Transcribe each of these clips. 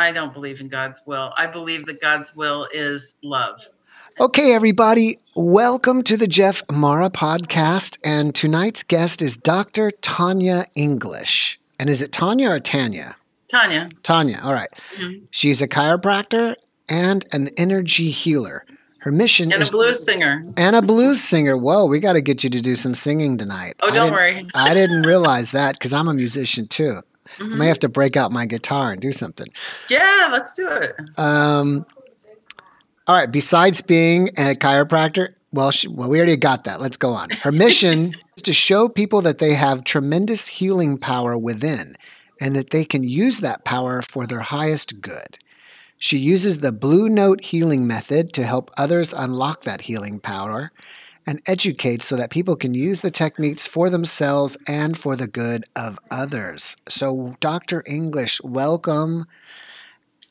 I don't believe in God's will. I believe that God's will is love. Okay, everybody, welcome to the Jeff Mara podcast. And tonight's guest is Dr. Tanya English. And is it Tanya or Tanya? Tanya. Tanya, all right. Mhm. She's a chiropractor and an energy healer. Her mission And is a blues singer. and a blues singer. Whoa, we got to get you to do some singing tonight. Oh, don't didn't- worry. I didn't realize that because I'm a musician too. I Mhm. may have to break out my guitar and do something. Yeah, let's do it. Um, all right. Besides being a chiropractor, well, she, well, we already got that. Let's go on. Her mission is to show people that they have tremendous healing power within, and that they can use that power for their highest good. She uses the Blue Note healing method to help others unlock that healing power and educate so that people can use the techniques for themselves and for the good of others. So, Dr. English, welcome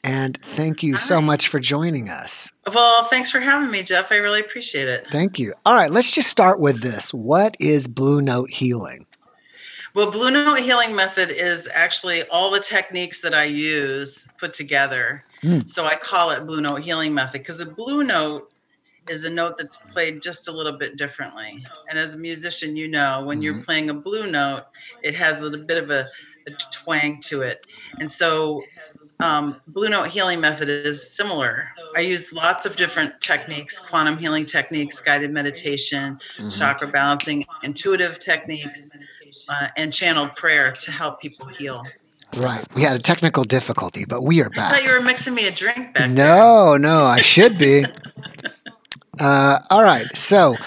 and thank you so much for joining us. Well, thanks for having me, Jeff. I really appreciate it. Thank you. All right, let's just start with this. What is Blue Note healing? Well, Blue Note Healing Method is actually all the techniques that I use put together. Mm. So I call it Blue Note Healing Method because a blue note is a note that's played just a little bit differently. And as a musician, you know, when you're playing a blue note, it has a little bit of a, a twang to it. And so um, Blue Note Healing Method is similar. I use lots of different techniques, quantum healing techniques, guided meditation, Mhm. chakra balancing, intuitive techniques, uh, and channeled prayer to help people heal. Right. We had a technical difficulty, but we are I back. thought you were mixing me a drink back there. No, no, I should be. uh, all right. So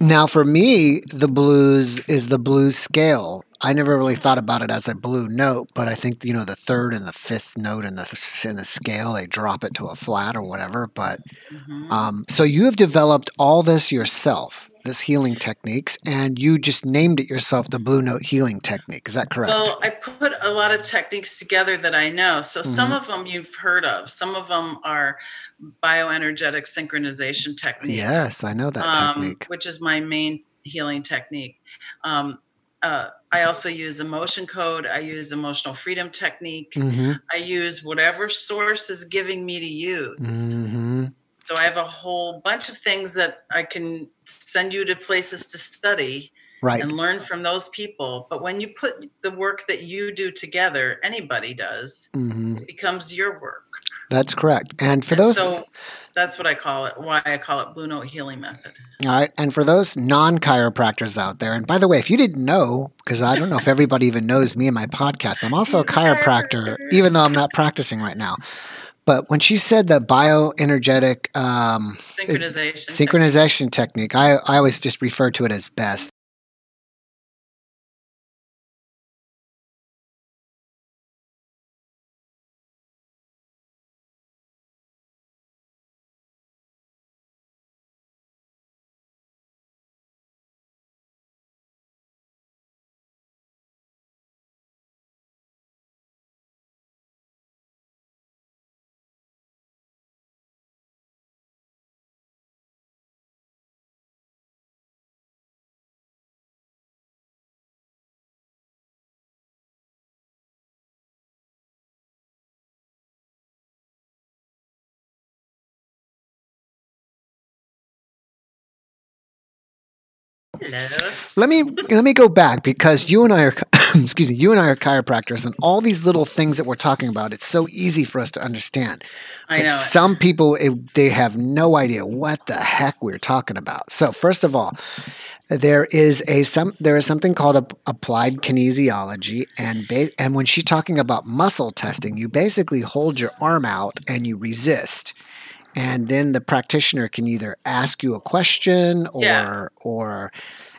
now for me, the blues is the blues scale. I never really thought about it as a blue note, but I think you know the third and the fifth note in the in the scale they drop it to a flat or whatever. But Mhm. um, so you have developed all this yourself, this healing techniques, and you just named it yourself the blue note healing technique. Is that correct? Well, I put a lot of techniques together that I know. So some Mhm. of them you've heard of. Some of them are bioenergetic synchronization techniques. yes, I know that um, technique. which is my main healing technique. Um, uh, I also use emotion code. I use emotional freedom technique. hmm I use whatever source is giving me to use. hmm So I have a whole bunch of things that I can send you to places to study Right. and learn from those people. But when you put the work that you do together, anybody does, hmm it becomes your work. That's correct. And for those, so that's what I call it. Why I call it Blue Note Healing Method. all right, and for those non-chiropractors out there, and by the way, if you didn't know, because I don't know if everybody even knows me and my podcast, I'm also a He's a chiropractor, chiropractor. even though I'm not practicing right now. But when she said the bioenergetic um, Synchronization. synchronization technique, I, I always just refer to it as BEST. Hello. Let me let me go back because you and I are excuse me, you and I are chiropractors, and all these little things that we're talking about, it's so easy for us to understand. I But know. some people it, they have no idea what the heck we're talking about. So first of all, there is a some there is something called a, applied kinesiology, and ba- and when she's talking about muscle testing, you basically hold your arm out and you resist. And then the practitioner can either ask you a question or Yeah. or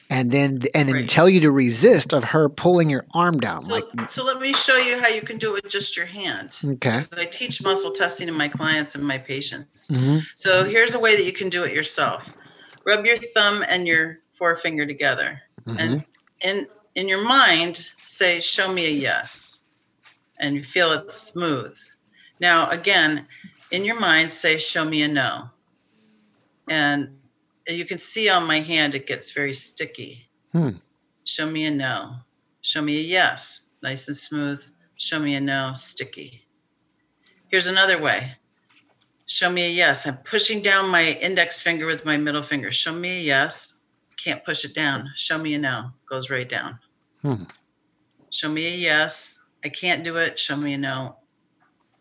and then and then Right. tell you to resist of her pulling your arm down So, like so let me show you how you can do it with just your hand. okay. I teach muscle testing to my clients and my patients. hmm So here's a way that you can do it yourself. Rub your thumb and your forefinger together. hmm And in in your mind, say, show me a yes. And you feel it smooth. Now again, in your mind, say, show me a no. And you can see on my hand it gets very sticky. Hmm. Show me a no. Show me a yes. Nice and smooth. Show me a no, sticky. Here's another way. Show me a yes. I'm pushing down my index finger with my middle finger. Show me a yes. Can't push it down. Show me a no. Goes right down. Hmm. Show me a yes. I can't do it. Show me a no.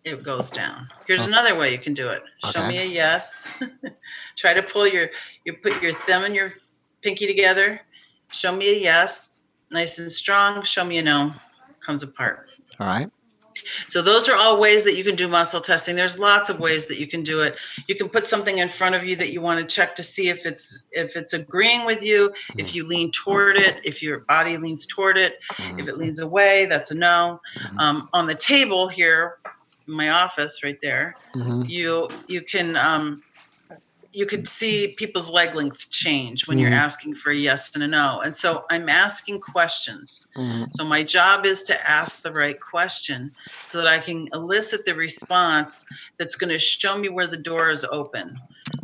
It goes down. Here's Okay. another way you can do it. Show Okay. me a yes. Try to pull your you put your thumb and your pinky together. Show me a yes. Nice and strong. Show me a no. Comes apart. All right. So those are all ways that you can do muscle testing. There's lots of ways that you can do it. You can put something in front of you that you want to check to see if it's if it's agreeing with you, if you lean toward it, if your body leans toward it, Mhm. if it leans away, that's a no. Mhm. Um, on the table here, my office right there, Mhm. you you can um, you could see people's leg length change when you're Mhm. asking for a yes and a no. And so I'm asking questions. Mhm. So my job is to ask the right question so that I can elicit the response that's going to show me where the door is open.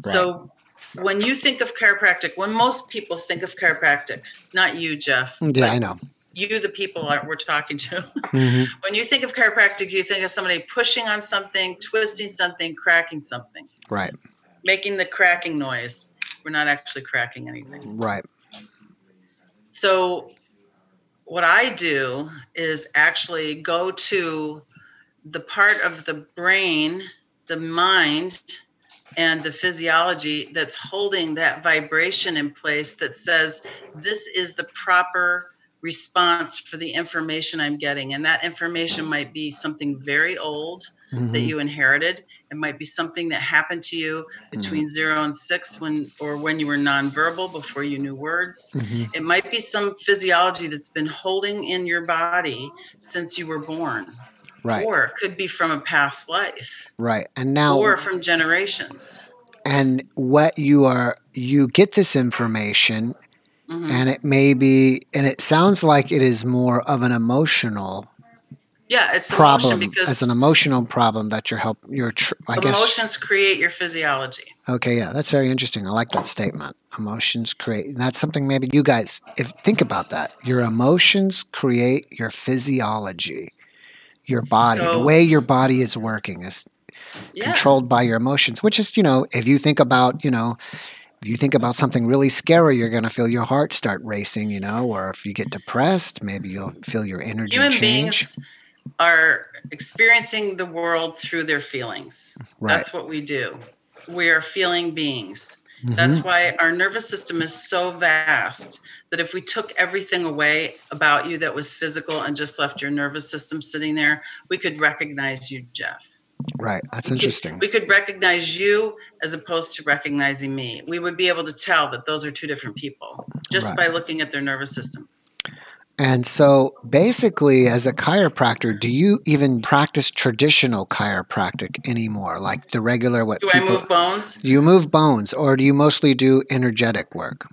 So when you think of chiropractic, when most people think of chiropractic, not you, Jeff, Yeah, I know. You, the people that we're talking to, Mhm. when you think of chiropractic, you think of somebody pushing on something, twisting something, cracking something, Right. making the cracking noise. We're not actually cracking anything. Right. So, what I do is actually go to the part of the brain, the mind, and the physiology that's holding that vibration in place that says this is the proper response for the information I'm getting. And that information might be something very old that Mhm. you inherited. It might be something that happened to you between zero and six when or when you were nonverbal before you knew words. Mhm. It might be some physiology that's been holding in your body since you were born. Right. Or it could be from a past life. Right. And now or from generations. and what you are you get this information Mhm. and it may be and it sounds like it is more of an emotional yeah, it's problem because as an emotional problem that you're help you're tr- I guess emotions create your physiology. okay yeah that's very interesting I like that statement emotions create that's something maybe you guys if think about that your emotions create your physiology your body the way your body is working is Yeah. controlled by your emotions which is you know if you think about you know you think about something really scary you're going to feel your heart start racing you know or if you get depressed maybe you'll feel your energy Human change beings are experiencing the world through their feelings. right That's what we do. We are feeling beings. Mhm. That's why our nervous system is so vast that if we took everything away about you that was physical and just left your nervous system sitting there, we could recognize you, Jeff. Right that's We could- interesting We could recognize you as opposed to recognizing me. We would be able to tell that those are two different people just Right. by looking at their nervous system. And so basically, as a chiropractor, do you even practice traditional chiropractic anymore? Like the regular what Do I people move bones? do you move bones or do you mostly do energetic work?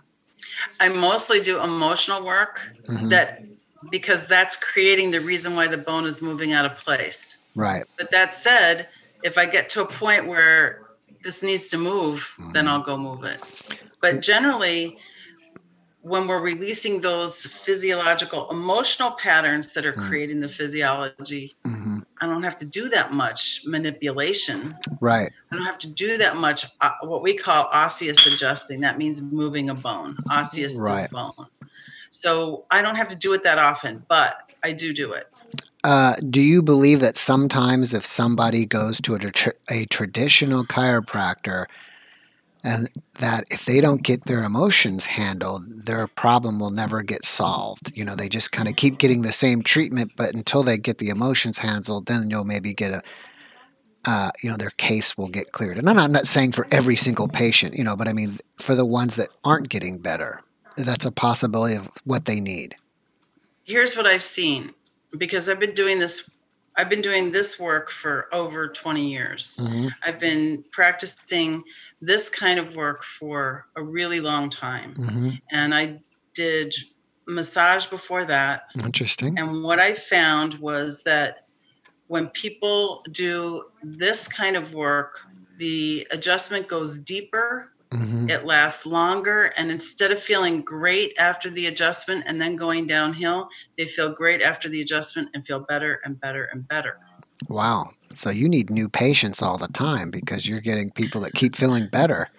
I mostly do emotional work Mhm. that because that's creating the reason why the bone is moving out of place. Right. But that said, if I get to a point where this needs to move, then Mhm. I'll go move it. But generally, when we're releasing those physiological, emotional patterns that are Mm. creating the physiology, hmm I don't have to do that much manipulation. Right. I don't have to do that much uh, what we call osseous adjusting. That means moving a bone. Osseous Right. bone. So I don't have to do it that often, but I do do it. Uh, do you believe that sometimes if somebody goes to a, tr- a traditional chiropractor, and that if they don't get their emotions handled, their problem will never get solved. You know, they just kind of keep getting the same treatment, but until they get the emotions handled, then you'll maybe get a, uh, you know, their case will get cleared. And I'm not, I'm not saying for every single patient, you know, but I mean for the ones that aren't getting better, that's a possibility of what they need. Here's what I've seen because I've been doing this I've been doing this work for over 20 years. hmm I've been practicing this kind of work for a really long time. hmm And I did massage before that. Interesting. And what I found was that when people do this kind of work, the adjustment goes deeper, hmm it lasts longer, and instead of feeling great after the adjustment and then going downhill, they feel great after the adjustment and feel better and better and better. Wow. So you need new patients all the time because you're getting people that keep feeling better.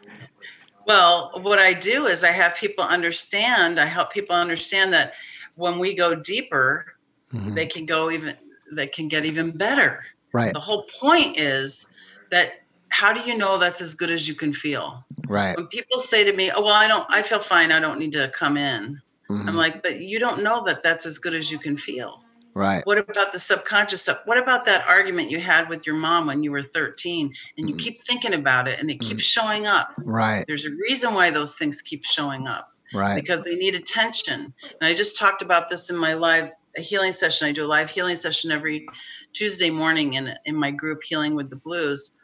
Well, what I do is I have people understand, I help people understand that when we go deeper, Mhm. they can go even they can get even better. Right, The whole point is that how do you know that's as good as you can feel? right. When people say to me, "Oh, well, I don't I feel fine. I don't need to come in." mhm, I'm like, "But you don't know that that's as good as you can feel." Right, What about the subconscious stuff? What about that argument you had with your mom when you were 13 and you Mhm. keep thinking about it and it keeps showing up? right, There's a reason why those things keep showing up right. because they need attention. And I just talked about this in my live healing session. I do a live healing session every Tuesday morning in in my group Healing with the Blues.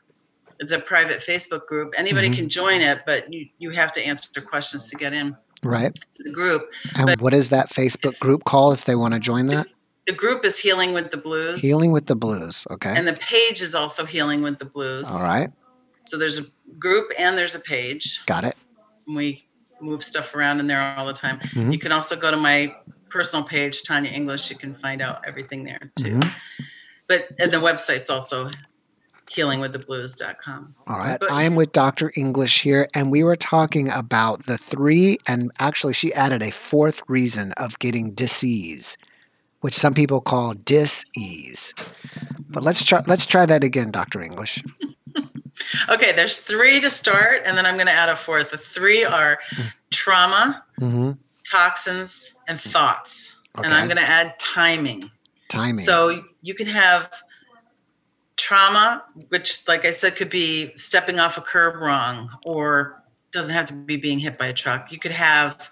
It's a private Facebook group. Anybody Mhm. can join it, but you, you have to answer questions to get in Right. the group. And But- what is that Facebook group called if they want to join that? The group is Healing with the Blues. Healing with the Blues. Okay. And the page is also Healing with the Blues. All right. So there's a group and there's a page. Got it. We move stuff around in there all the time. Mhm. You can also go to my personal page, Tanya English. You can find out everything there too. Mhm. But and the website's also healingwiththeblues.com. All right. But- I am with Dr. English here, and we were talking about the three, and actually, she added a fourth reason of getting disease, which some people call dis-ease. But let's try. Let's try that again, Dr. English. Okay, there's three to start, and then I'm going to add a fourth. The three are trauma, Mm-hmm. toxins, and thoughts. Okay. And I'm going to add timing. Timing. So you can have trauma, which, like I said, could be stepping off a curb wrong or doesn't have to be being hit by a truck. You could have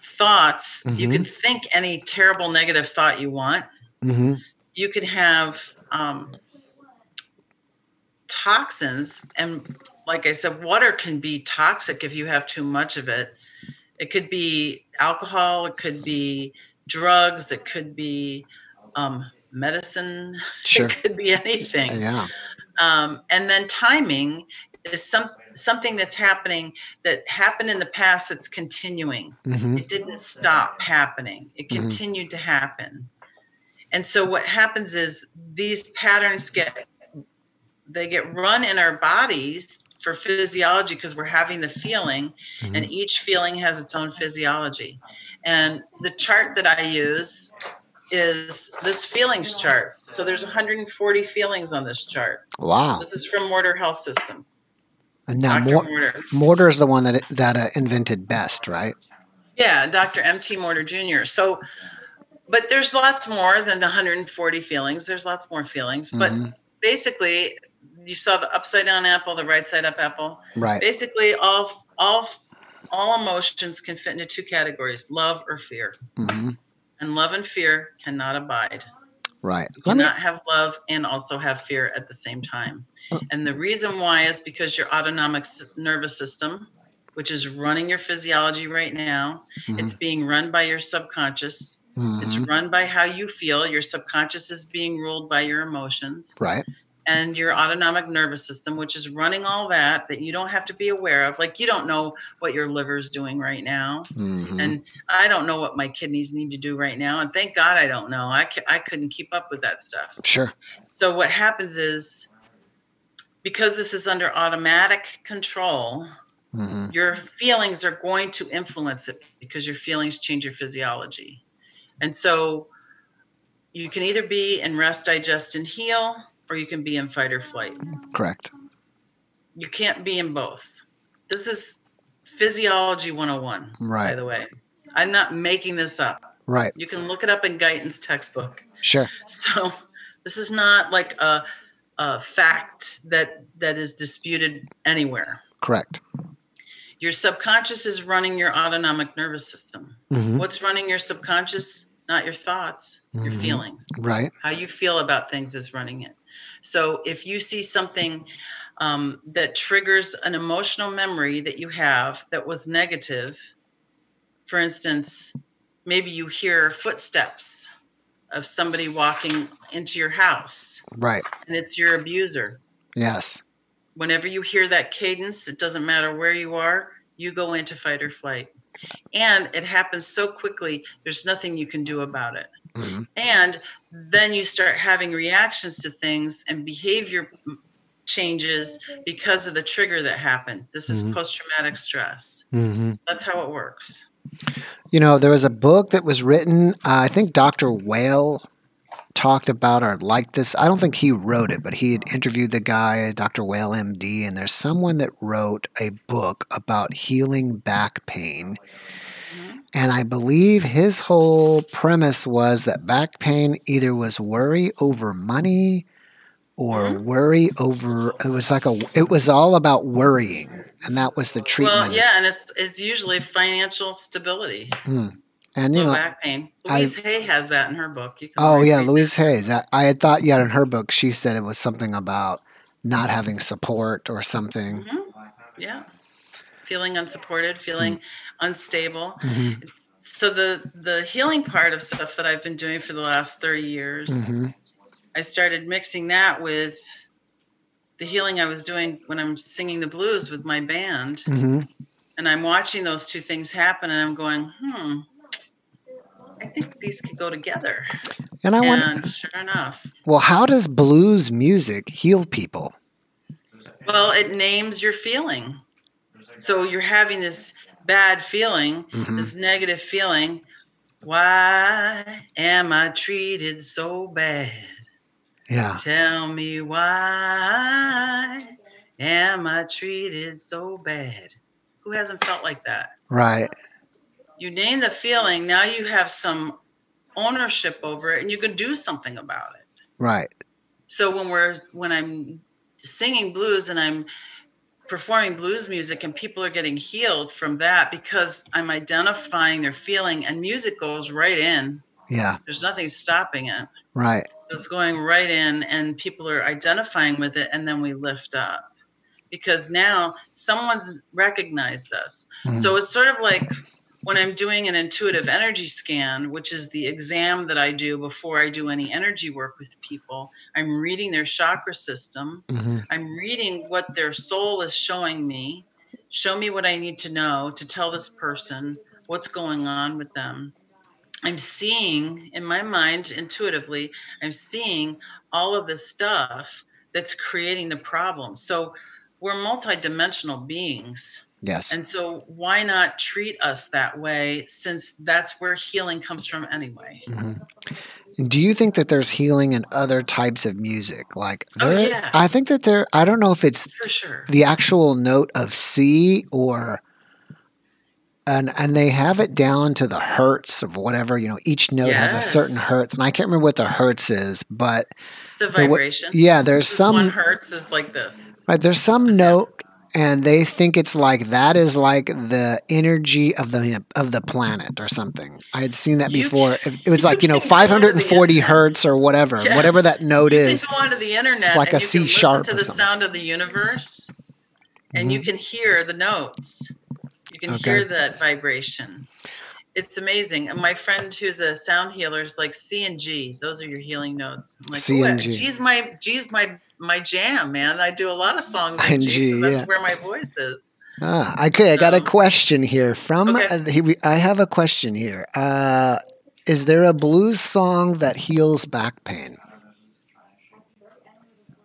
thoughts. You Mhm. can think any terrible negative thought you want. mm-hmm. You could have um, toxins. And like I said, water can be toxic if you have too much of it. It could be alcohol, it could be drugs, it could be um, medicine, Sure. it could be anything. Yeah. Um, and then timing is some something that's happening that happened in the past that's continuing. Mm-hmm. It didn't stop happening. It Mhm. continued to happen. And so what happens is these patterns get they get run in our bodies for physiology because we're having the feeling Mm-hmm. and each feeling has its own physiology. And the chart that I use is this feelings chart. So there's 140 feelings on this chart. Wow. This is from Morter Health System. And now. Mor- Morter. Morter is the one that that uh, invented BEST, right? Yeah, Dr. M.T. Morter Jr. So, but there's lots more than 140 feelings. There's lots more feelings. But Mhm. basically, you saw the upside down apple, the right side up apple. Right. Basically, all all all emotions can fit into two categories: love or fear. hmm And love and fear cannot abide. Right. You Let me. cannot have love and also have fear at the same time. Uh. And the reason why is because your autonomic nervous system, which is running your physiology right now, Mhm. it's being run by your subconscious. It's Mhm. run by how you feel. Your subconscious is being ruled by your emotions. Right. And your autonomic nervous system, which is running all that that you don't have to be aware of. Like you don't know what your liver's doing right now. Mhm. And I don't know what my kidneys need to do right now. And thank God I don't know. I, couldn't keep up with that stuff. Sure. So what happens is because this is under automatic control, hmm your feelings are going to influence it because your feelings change your physiology. And so you can either be in rest, digest, and heal, or you can be in fight or flight. Correct. You can't be in both. This is physiology 101, right. by the way. I'm not making this up. Right. You can look it up in Guyton's textbook. Sure. So this is not like a, a fact that that is disputed anywhere. Correct. Your subconscious is running your autonomic nervous system. hmm What's running your subconscious? Not your thoughts, your Mhm. feelings. Right. How you feel about things is running it. So if you see something um, that triggers an emotional memory that you have that was negative, for instance, maybe you hear footsteps of somebody walking into your house Right. and it's your abuser. Yes. Whenever you hear that cadence, it doesn't matter where you are, you go into fight or flight. And it happens so quickly, there's nothing you can do about it. hmm And then you start having reactions to things and behavior changes because of the trigger that happened. This is Mhm. post traumatic stress. hmm That's how it works. You know, there was a book that was written. Uh, I think Dr. Weil talked about or liked this. I don't think he wrote it, but he had interviewed the guy, Dr. Weil MD, and there's someone that wrote a book about healing back pain. And I believe his whole premise was that back pain either was worry over money or Mhm. worry over it was like a it was all about worrying and that was the treatment Well, yeah, and it's it's usually financial stability. and you Low know back pain. I- Louise Hay has that in her book. Oh yeah, Louise Hay's. I, I had thought yeah in her book she said it was something about not having support or something. Mhm. Yeah. Feeling unsupported, feeling unstable. hmm So the the healing part of stuff that I've been doing for the last 30 years, hmm I started mixing that with the healing I was doing when I'm singing the blues with my band. hmm And I'm watching those two things happen and I'm going, hmm, I think these could go together. And I And sure enough, well, how does blues music heal people? well, it names your feeling. So you're having this bad feeling, hmm this negative feeling. Why am I treated so bad? Yeah, Tell me why am I treated so bad? Who hasn't felt like that? right. You name the feeling, now you have some ownership over it and you can do something about it. Right. So when we're when I'm singing blues and I'm performing blues music and people are getting healed from that because I'm identifying their feeling and music goes right in. Yeah. There's nothing stopping it. Right. It's going right in and people are identifying with it and then we lift up. Because now someone's recognized us. Mhm. So it's sort of like when I'm doing an intuitive energy scan, which is the exam that I do before I do any energy work with people, I'm reading their chakra system. hmm I'm reading what their soul is showing me. Show me what I need to know to tell this person what's going on with them. I'm seeing in my mind intuitively, I'm seeing all of this stuff that's creating the problem. So we're multidimensional beings. Yes. And so, why not treat us that way since that's where healing comes from anyway? hmm Do you think that there's healing in other types of music? Like, Oh, yeah. I think that there. I don't know if it's For sure. the actual note of C or and and they have it down to the hertz of whatever you know each note has a certain hertz and i can't remember what the hertz is but It's a the vibration. yeah there's some hertz is like this. right there's some note and they think it's like that is like the energy of the of the planet or something i had seen that You before it, it was like you know can go onto the 540 hertz or whatever Yeah. whatever that note You is go onto the internet It's like a C sharp to the sound of the universe, and you mm-hmm. can hear the notes. You can Okay. hear that vibration. It's amazing. And my friend who's a sound healer is like C and G. Those are your healing notes. I'm like, C and G." G's my G's my my jam, man. I do a lot of songs in G. G, 'cause that's yeah. where my voice is. Ah, okay, I got a question here from. Okay. Uh, I have a question here. Uh, is there a blues song that heals back pain?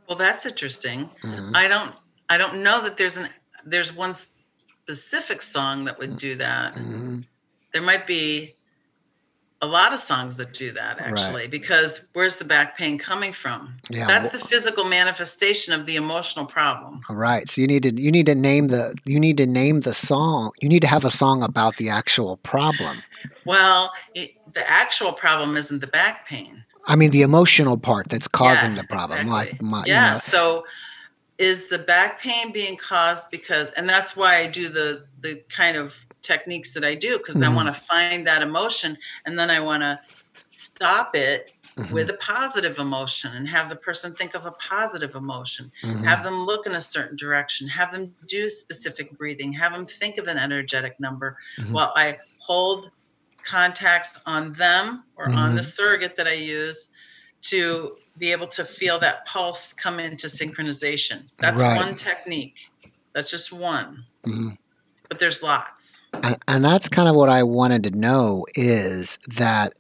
Well, that's interesting. Mhm. I don't I don't know that there's an there's one specific song that would do that. Mhm. there might be a lot of songs that do that actually because where's the back pain coming from Yeah. that's the physical manifestation of the emotional problem all right. So you need to you need to name the you need to name the song. You need to have a song about the actual problem. well it, the actual problem isn't the back pain I mean the emotional part that's causing Yeah, the problem. exactly. Like my, yeah you know, so is the back pain being caused because and that's why i do the the kind of techniques that i do because i Mhm. want to find that emotion and then i want to stop it mhm, with a positive emotion and have the person think of a positive emotion mhm, have them look in a certain direction have them do specific breathing have them think of an energetic number Mhm. while i hold contacts on them or on the surrogate that i use to be able to feel that pulse come into synchronization that's Right. one technique that's just one mhm. but there's lots And, and that's kind of what I wanted to know is that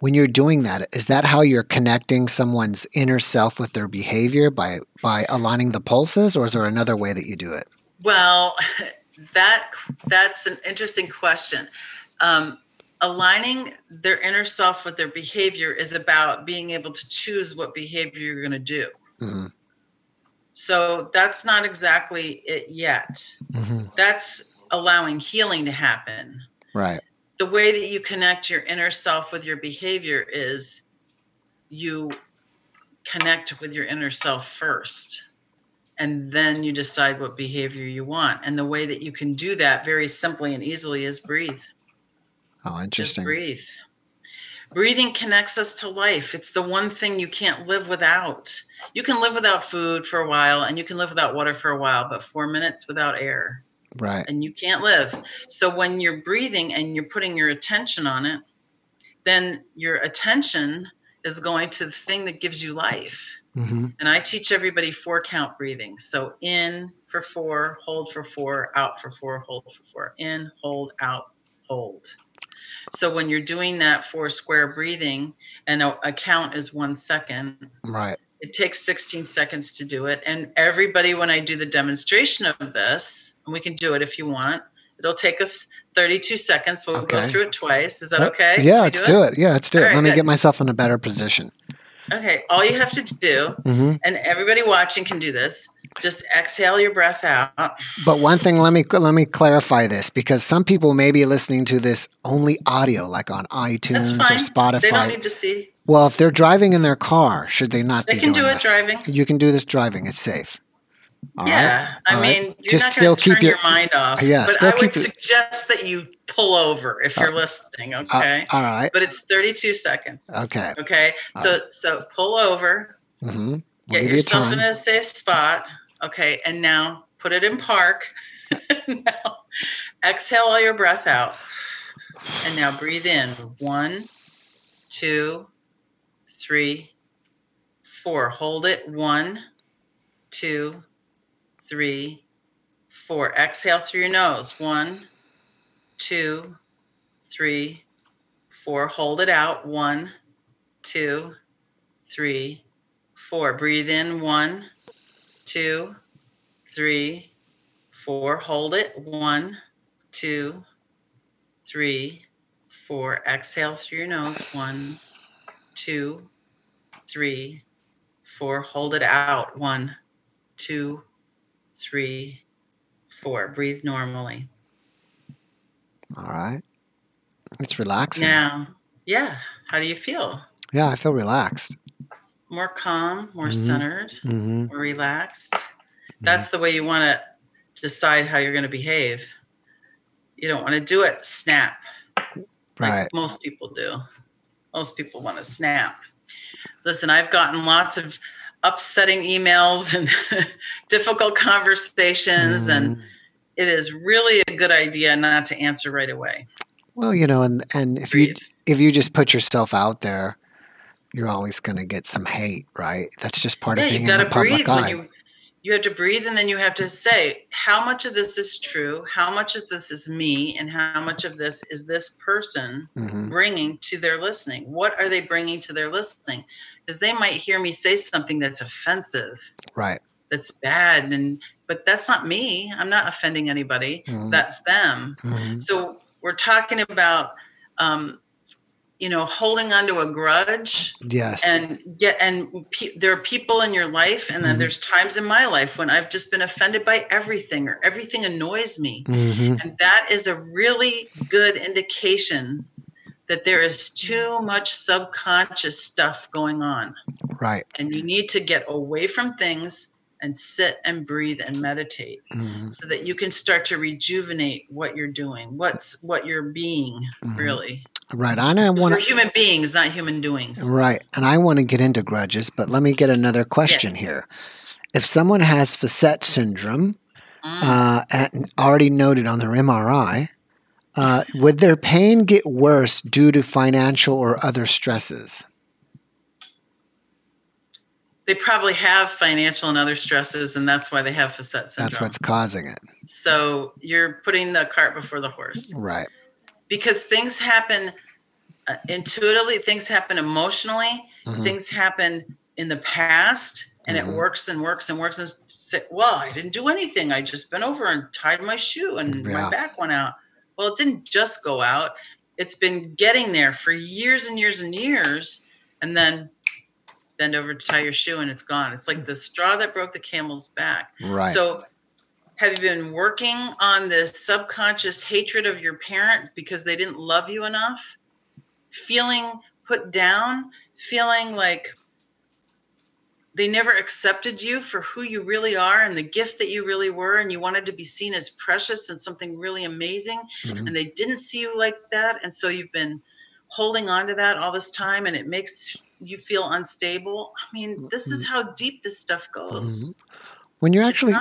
when you're doing that, is that how you're connecting someone's inner self with their behavior by by aligning the pulses, or is there another way that you do it? Well, that that's an interesting question. Um, aligning their inner self with their behavior is about being able to choose what behavior you're going to do. Mm-hmm. So that's not exactly it yet. Mm-hmm. That's allowing healing to happen. Right. The way that you connect your inner self with your behavior is you connect with your inner self first and then you decide what behavior you want. And the way that you can do that very simply and easily is breathe. Oh, interesting. Just breathe. Breathing connects us to life. It's the one thing you can't live without. You can live without food for a while and you can live without water for a while, but four minutes without air. Right. And you can't live. So when you're breathing and you're putting your attention on it, then your attention is going to the thing that gives you life. Mm-hmm. And I teach everybody four count breathing. So in for four, hold for four, out for four, hold for four. In, hold, out, hold. So when you're doing that four square breathing, and a, a count is one second. Right. It takes 16 seconds to do it. And everybody, when I do the demonstration of this, and we can do it if you want, it'll take us 32 seconds. We'll okay. go through it twice. Is that okay? Yeah, let's do it? do it? Yeah, let's do All it. Right, Let me good. get myself in a better position. Okay, all you have to do, mm-hmm. and everybody watching can do this. Just exhale your breath out. But one thing, let me let me clarify this because some people may be listening to this only audio, like on iTunes or Spotify. They don't need to see. Well, if they're driving in their car, should they not? Do this? They can do it this? driving. You can do this driving. It's safe. All yeah, right? I mean, you're just not still keep your, your, mind off. Yeah, but still I would suggest that you pull over if you're uh, listening. Uh, okay. Uh, all right. But it's 32 seconds. Okay. Okay. So so pull over. Mm-hmm. We'll get yourself in a safe spot. Okay, and now put it in park. now exhale all your breath out, and now breathe in. One, two, three, four. Hold it. One, two three, four. Exhale through your nose. One, two, three, four. Hold it out. One, two, three, four. Breathe in. One, two, three, four. Hold it. One, two, three, four. Exhale through your nose. One, two, three, four. Hold it out. One, two, three, four. Breathe normally. All right. It's relaxing. Now, yeah. How do you feel? Yeah, I feel relaxed. More calm, more mm-hmm. centered, mm-hmm. more relaxed. Mm-hmm. That's the way you want to decide how you're going to behave. You don't want to do it snap. Like right. most people do. Most people want to snap. Listen, I've gotten lots of upsetting emails and difficult conversations mm. and it is really a good idea not to answer right away. Well you know and and if Breathe. you if you just put yourself out there you're always going to get some hate right? That's just part yeah, of being in the public eye. you, you have to breathe and then you have to say how much of this is true? How much of this is me? And how much of this is this person mm-hmm. bringing to their listening? What are they bringing to their listening because they might hear me say something that's offensive right that's bad and but that's not me i'm not offending anybody mm-hmm. that's them mm-hmm. so we're talking about um, you know holding onto a grudge yes and get and pe- there are people in your life and then mm-hmm. there's times in my life when i've just been offended by everything or everything annoys me mm-hmm. and that is a really good indication that there is too much subconscious stuff going on right and you need to get away from things and sit and breathe and meditate mm-hmm. so that you can start to rejuvenate what you're doing what's what you're being mm-hmm. really Right. I want to human beings, not human doings. Right. And I want to get into grudges, but let me get another question yeah. here. If someone has facet syndrome, mm. uh, at, already noted on their MRI, uh, would their pain get worse due to financial or other stresses? They probably have financial and other stresses, and that's why they have facet syndrome. That's what's causing it. So you're putting the cart before the horse. Right because things happen uh, intuitively, things happen emotionally, Mhm. things happen in the past, and Mhm. it works and works and works. And say, well, I didn't do anything. I just bent over and tied my shoe, and Yeah. my back went out. Well, it didn't just go out. It's been getting there for years and years and years, and then bend over to tie your shoe, and it's gone. It's like the straw that broke the camel's back. Right. So, have you been working on this subconscious hatred of your parent because they didn't love you enough? Feeling put down, feeling like they never accepted you for who you really are and the gift that you really were, and you wanted to be seen as precious and something really amazing, Mhm. and they didn't see you like that. And so, you've been holding on to that all this time, and it makes you feel unstable. I mean, this is how deep this stuff goes Mhm. when you're actually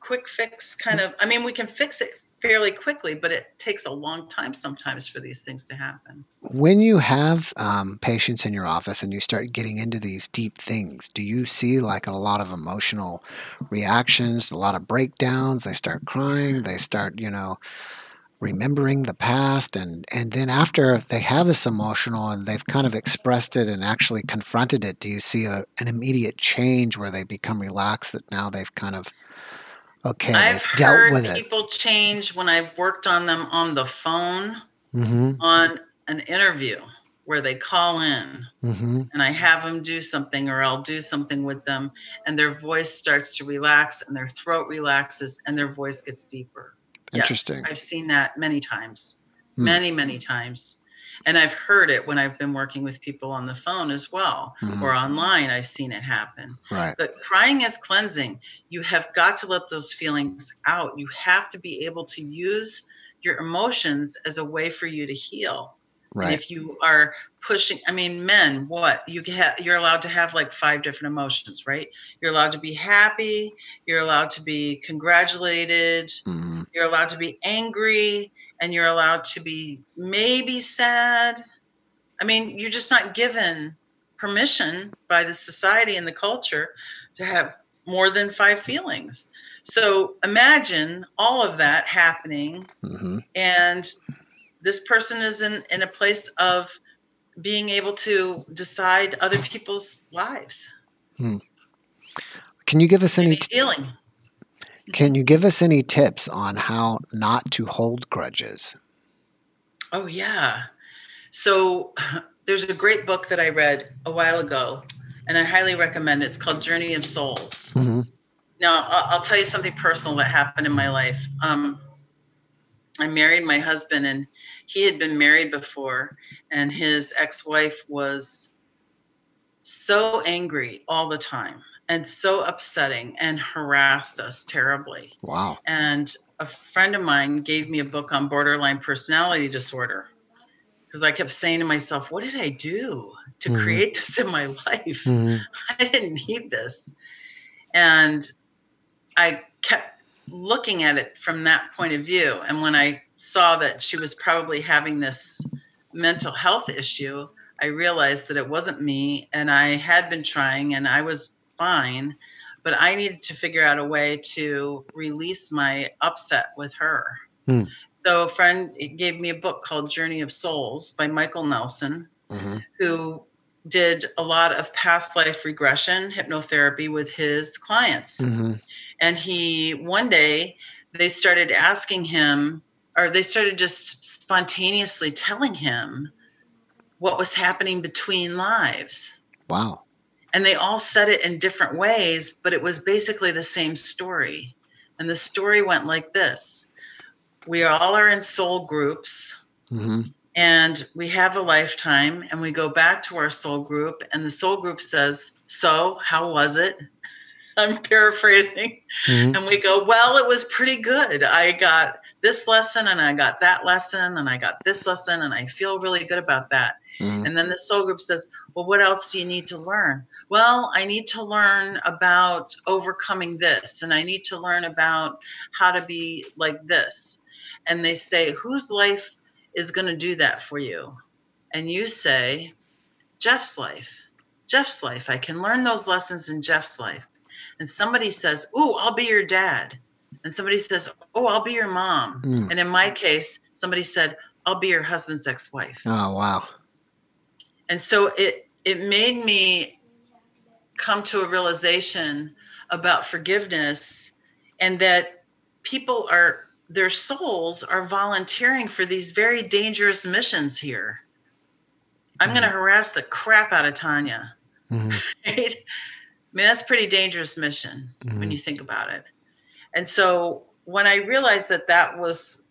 quick fix kind of i mean we can fix it fairly quickly but it takes a long time sometimes for these things to happen. When you have um, patients in your office and you start getting into these deep things do you see like a lot of emotional reactions a lot of breakdowns? They start crying they start you know remembering the past and and then after they have this emotional and they've kind of expressed it and actually confronted it do you see a, an immediate change where they become relaxed that now they've kind of okay i've dealt heard with it. people change when i've worked on them on the phone mm-hmm, on an interview where they call in mm-hmm, and i have them do something or i'll do something with them and their voice starts to relax and their throat relaxes and their voice gets deeper. Yes, interesting. I've seen that many times. Hmm. many many times and i've heard it when i've been working with people on the phone as well Mhm. or online i've seen it happen. Right. But crying is cleansing. You have got to let those feelings out. You have to be able to use your emotions as a way for you to heal. Right. if you are pushing i mean men what? You have you're allowed to have like five different emotions right? You're allowed to be happy. You're allowed to be congratulated. Mhm. you're allowed to be angry and you're allowed to be maybe sad i mean you're just not given permission by the society and the culture to have more than five feelings so imagine all of that happening Mhm. and this person is in, in a place of being able to decide other people's lives can you give us any feeling? Can you give us any tips on how not to hold grudges? Oh, yeah. So there's a great book that I read a while ago, and I highly recommend it. It's called Journey of Souls. hmm Now, I'll, I'll tell you something personal that happened in my life. Um, I married my husband, and he had been married before, and his ex wife was so angry all the time and so upsetting and harassed us terribly. Wow. And a friend of mine gave me a book on borderline personality disorder because I kept saying to myself, What did I do to Mhm. create this in my life? hmm I didn't need this. And I kept looking at it from that point of view. And when I saw that she was probably having this mental health issue, I realized that it wasn't me. And I had been trying and I was fine, but I needed to figure out a way to release my upset with her. Hmm. So a friend gave me a book called Journey of Souls by Michael Nelson hmm who did a lot of past life regression hypnotherapy with his clients. hmm And he, one day, they started asking him, or they started just spontaneously telling him what was happening between lives. Wow. And they all said it in different ways, but it was basically the same story. And the story went like this. We all are in soul groups. Hmm and we have a lifetime and we go back to our soul group and the soul group says so how was it? I'm paraphrasing. Hmm and we go well it was pretty good. I got this lesson and i got that lesson and i got this lesson and i feel really good about that. Hmm and then the soul group says well what else do you need to learn? Well i need to learn about overcoming this and i need to learn about how to be like this. And they say whose life is going to do that for you? And you say jeff's life. Jeff's life. I can learn those lessons in jeff's life. And somebody says oh i'll be your dad. And somebody says oh i'll be your mom. Mm. and in my case somebody said i'll be your husband's ex-wife. Oh wow. And so it it made me come to a realization about forgiveness and that people are their souls are volunteering for these very dangerous missions here. I'm Mhm. going to harass the crap out of Tanya. Mhm. Right? I mean, that's a pretty dangerous mission when Mhm. you think about it. And so when I realized that that was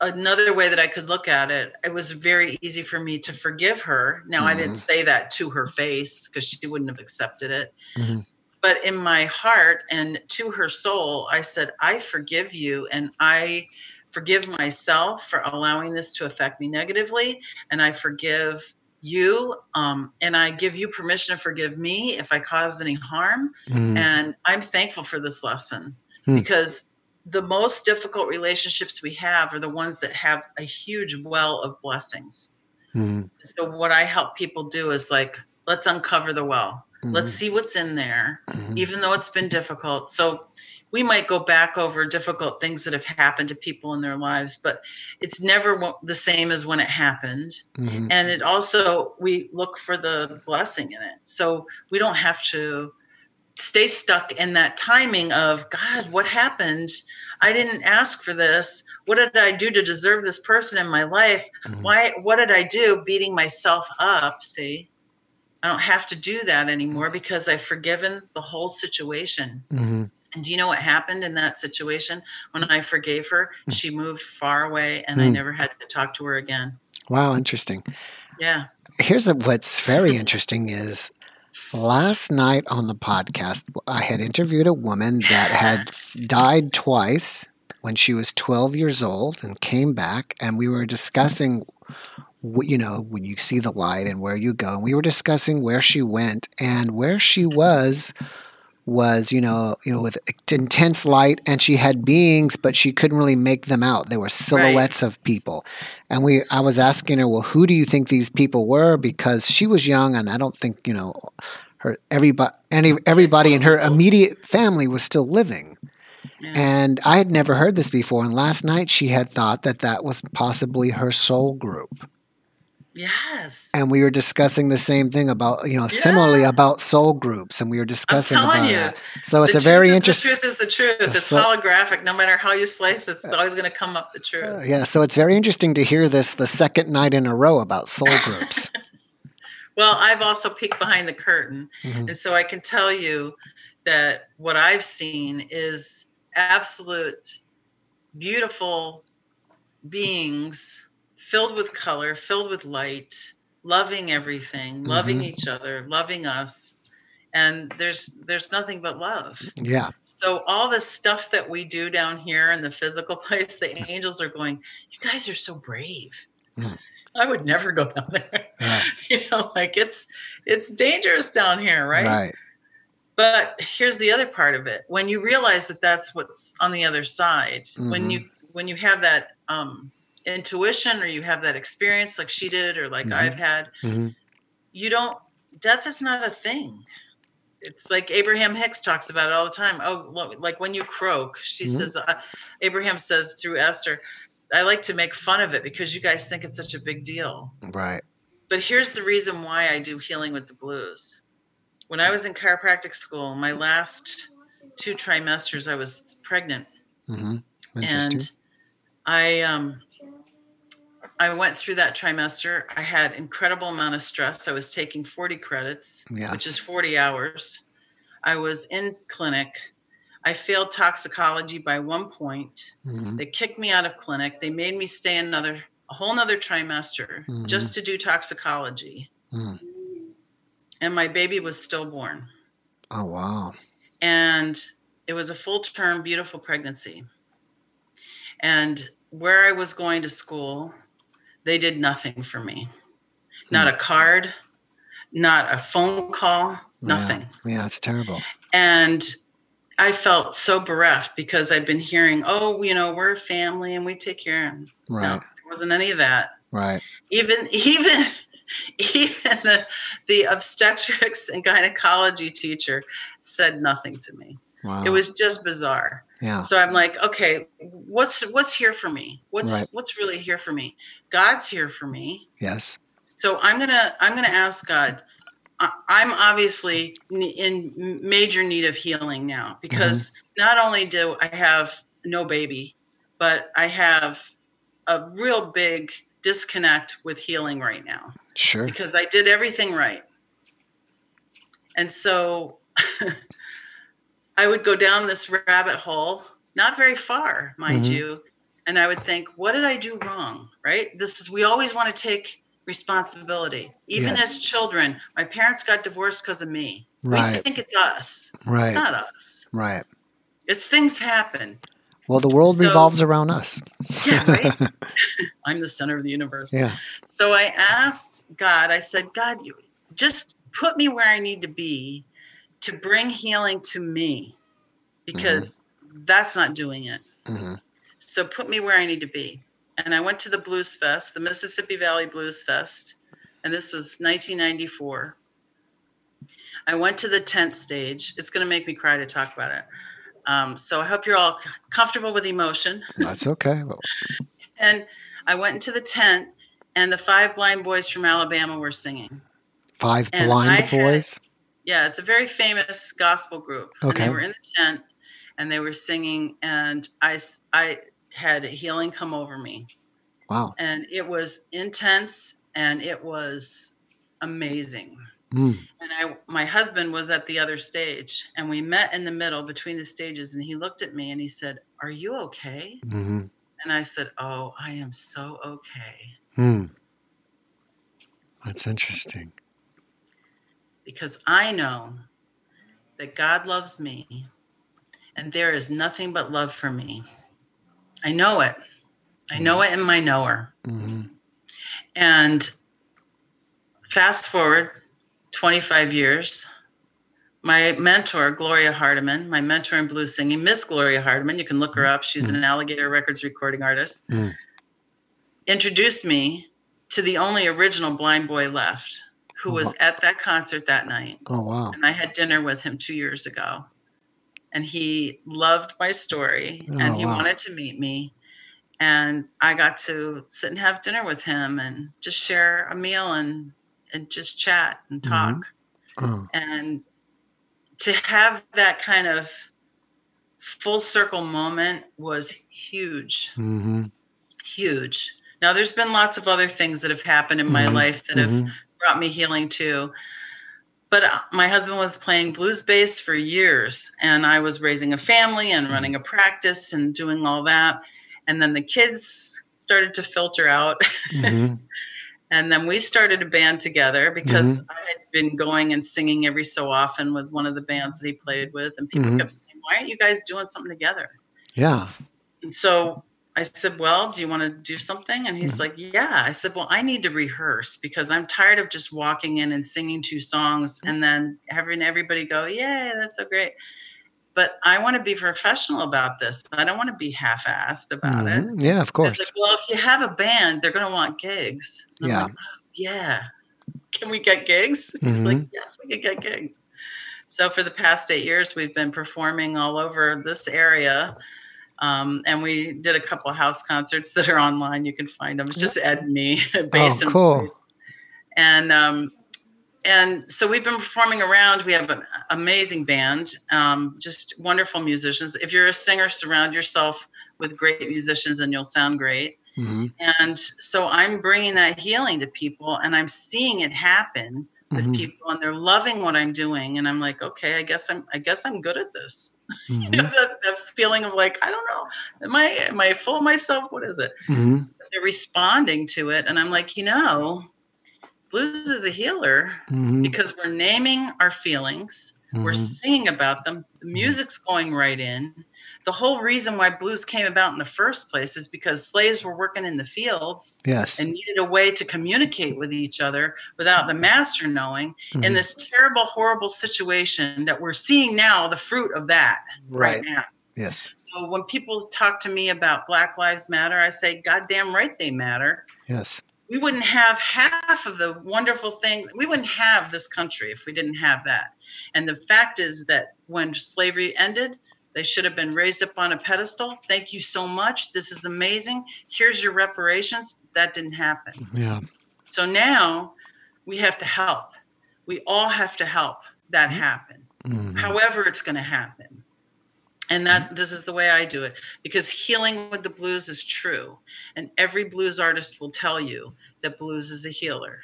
another way that I could look at it, it was very easy for me to forgive her. Now, I didn't Mhm. say that to her face because she wouldn't have accepted it. Mhm. But in my heart and to her soul, I said, I forgive you and I forgive myself for allowing this to affect me negatively. And I forgive you um, and I give you permission to forgive me if I caused any harm. Mhm. And I'm thankful for this lesson Hmm. because the most difficult relationships we have are the ones that have a huge well of blessings. Mhm. So, what I help people do is like, let's uncover the well, let's Mhm. see what's in there, Mhm. even though it's been difficult. So, we might go back over difficult things that have happened to people in their lives, but it's never the same as when it happened Mhm. and it also we look for the blessing in it so we don't have to stay stuck in that timing of god what happened? I didn't ask for this. What did i do to deserve this person in my life? Mhm. why what did i do beating myself up? See? I don't have to do that anymore because i've forgiven the whole situation. Mhm. and do you know what happened in that situation? When i forgave her she moved far away and i Mm. never had to talk to her again. Wow, interesting. yeah. Here's what's very interesting is last night on the podcast, I had interviewed a woman that had died twice when she was 12 years old and came back, and we were discussing, you know, when you see the light and where you go. And we were discussing where she went and where she was was you know you know with intense light and she had beings but she couldn't really make them out they were silhouettes of people and we i was asking her well who do you think these people were? Because she was young and i don't think you know her everybody any everybody in her immediate family was still living. Yeah. and i had never heard this before. And last night she had thought that that was possibly her soul group Yes. and we were discussing the same thing about you know similarly about soul groups and we were discussing about you. that so it's a very interesting The truth is the truth. It's So- holographic. No matter how you slice it, it's always going to come up the truth. Uh, yeah, so it's very interesting to hear this the second night in a row about soul groups. Well, I've also peeked behind the curtain. Mhm. And so I can tell you that what I've seen is absolute beautiful beings filled with color, filled with light, loving everything, loving Mhm. each other, loving us. And there's there's nothing but love. Yeah, So all the stuff that we do down here in the physical place, the angels are going, "You guys are so brave." Mm. I would never go down there. Yeah. You know, like it's it's dangerous down here, right? right. But here's the other part of it. When you realize that that's what's on the other side, when Mhm. you when you have that um, intuition or you have that experience like she did or like Mhm. I've had, hmm you don't. Death is not a thing. It's like Abraham Hicks talks about it all the time. Oh, like when you croak, she Mhm. says. Uh, Abraham says through Esther, I like to make fun of it because you guys think it's such a big deal. Right. But here's the reason why I do healing with the blues. When I was in chiropractic school, my last two trimesters, I was pregnant, hmm Interesting. and I um, I went through that trimester. I had incredible amount of stress. I was taking 40 credits, which is 40 hours. I was in clinic. I failed toxicology by one point. hmm They kicked me out of clinic. They made me stay another a whole nother trimester Mhm. just to do toxicology. Mm. And my baby was stillborn. Oh wow. And it was a full term, beautiful pregnancy. And where I was going to school, they did nothing for me. Not hmm. a card, not a phone call, nothing. Yeah, it's terrible. And I felt so bereft because I'd been hearing, oh, you know, we're a family and we take care of No, Right. there wasn't any of that. Right. Even even even the the obstetrics and gynecology teacher said nothing to me. Wow. It was just bizarre. Yeah. So I'm like, okay, what's what's here for me? What's Right. what's really here for me? God's here for me. Yes. So I'm gonna I'm gonna ask God. I'm obviously in major need of healing now because mm-hmm. not only do I have no baby, but I have a real big disconnect with healing right now Sure. because I did everything right. And so I would go down this rabbit hole, not very far, mind Mhm. you, and I would think, what did I do wrong? Right? This is we always want to take responsibility. Even Yes. as children, my parents got divorced because of me. We Right. think it's us. Right. It's not us. Right. It's things happen. Well, the world So- revolves around us. Yeah, right? I'm the center of the universe. Yeah. So I asked God, I said, God, you just put me where I need to be to bring healing to me because that's not doing it. hmm So put me where I need to be. And I went to the Blues Fest, the Mississippi Valley Blues Fest, and this was 1994. I went to the tent stage. It's going to make me cry to talk about it. Um, so I hope you're all comfortable with emotion. That's okay. And I went into the tent, and the five blind boys from Alabama were singing. Five And blind had- boys. Yeah, it's a very famous gospel group. And Okay. they were in the tent, and they were singing, and I, I had healing come over me. Wow. And it was intense, and it was amazing. Mm. And I, my husband was at the other stage, and we met in the middle between the stages, and he looked at me and he said, "Are you okay?" hmm And I said, "Oh, I am so okay." Hmm. That's interesting. Because I know that God loves me and there is nothing but love for me. I know it. I know it in my knower. hmm And fast forward 25 years, my mentor, Gloria Hardiman, my mentor in blues singing, Miss Gloria Hardiman, you can look her up. She's an Alligator Records recording artist, Mm. introduced me to the only original blind boy left who was at that concert that night. Oh wow. and I had dinner with him two years ago. And he loved my story Oh, and he wow. wanted to meet me. And I got to sit and have dinner with him and just share a meal and, and just chat and Mhm. talk. Oh. And to have that kind of full circle moment was huge, hmm huge. Now, there's been lots of other things that have happened in my Mhm. life that have hmm brought me healing too. But uh, my husband was playing blues bass for years, and I was raising a family and running a practice and doing all that. And then the kids started to filter out. hmm and then we started a band together because I had been going and singing every so often with one of the bands that he played with. And people Mhm. kept saying, Why aren't you guys doing something together? Yeah. And so I said, Well, do you want to do something? And he's Mhm. like, Yeah. I said, Well, I need to rehearse because I'm tired of just walking in and singing two songs and then having everybody go, Yay, that's so great. But I want to be professional about this. I don't want to be half assed about it. Mhm. Yeah, of course. like, Well, if you have a band, they're going to want gigs. And Yeah. like, "Oh, yeah. Can we get gigs? He's like, Mhm. Yes, we can get gigs. So for the past eight years, we've been performing all over this area. Um, and we did a couple of house concerts that are online. You can find them. It's just Ed and me, bass and Oh, cool. voice. And um, and so we've been performing around. We have an amazing band, um, just wonderful musicians. If you're a singer, surround yourself with great musicians, and you'll sound great. hmm And so I'm bringing that healing to people, and I'm seeing it happen with Mhm. people, and they're loving what I'm doing. And I'm like, okay, I guess I'm, I guess I'm good at this. You know, that, that feeling of like, I don't know, am I, am I full of myself? What is it? hmm They're responding to it, and I'm like, you know, blues is a healer hmm because we're naming our feelings, we're Mhm. singing about them, the music's going right in. The whole reason why blues came about in the first place is because slaves were working in the fields Yes. and needed a way to communicate with each other without the master knowing in Mhm. this terrible, horrible situation that we're seeing now the fruit of that right, Right. now. Yes. So when people talk to me about Black Lives Matter, I say, God damn right they matter. Yes. We wouldn't have half of the wonderful thing. We wouldn't have this country if we didn't have that. And the fact is that when slavery ended, they should have been raised up on a pedestal. Thank you so much. This is amazing. Here's your reparations. That didn't happen. Yeah. So now we have to help. We all have to help that happen. Mhm. However, it's going to happen. And that this is the way I do it because healing with the blues is true. And every blues artist will tell you that blues is a healer.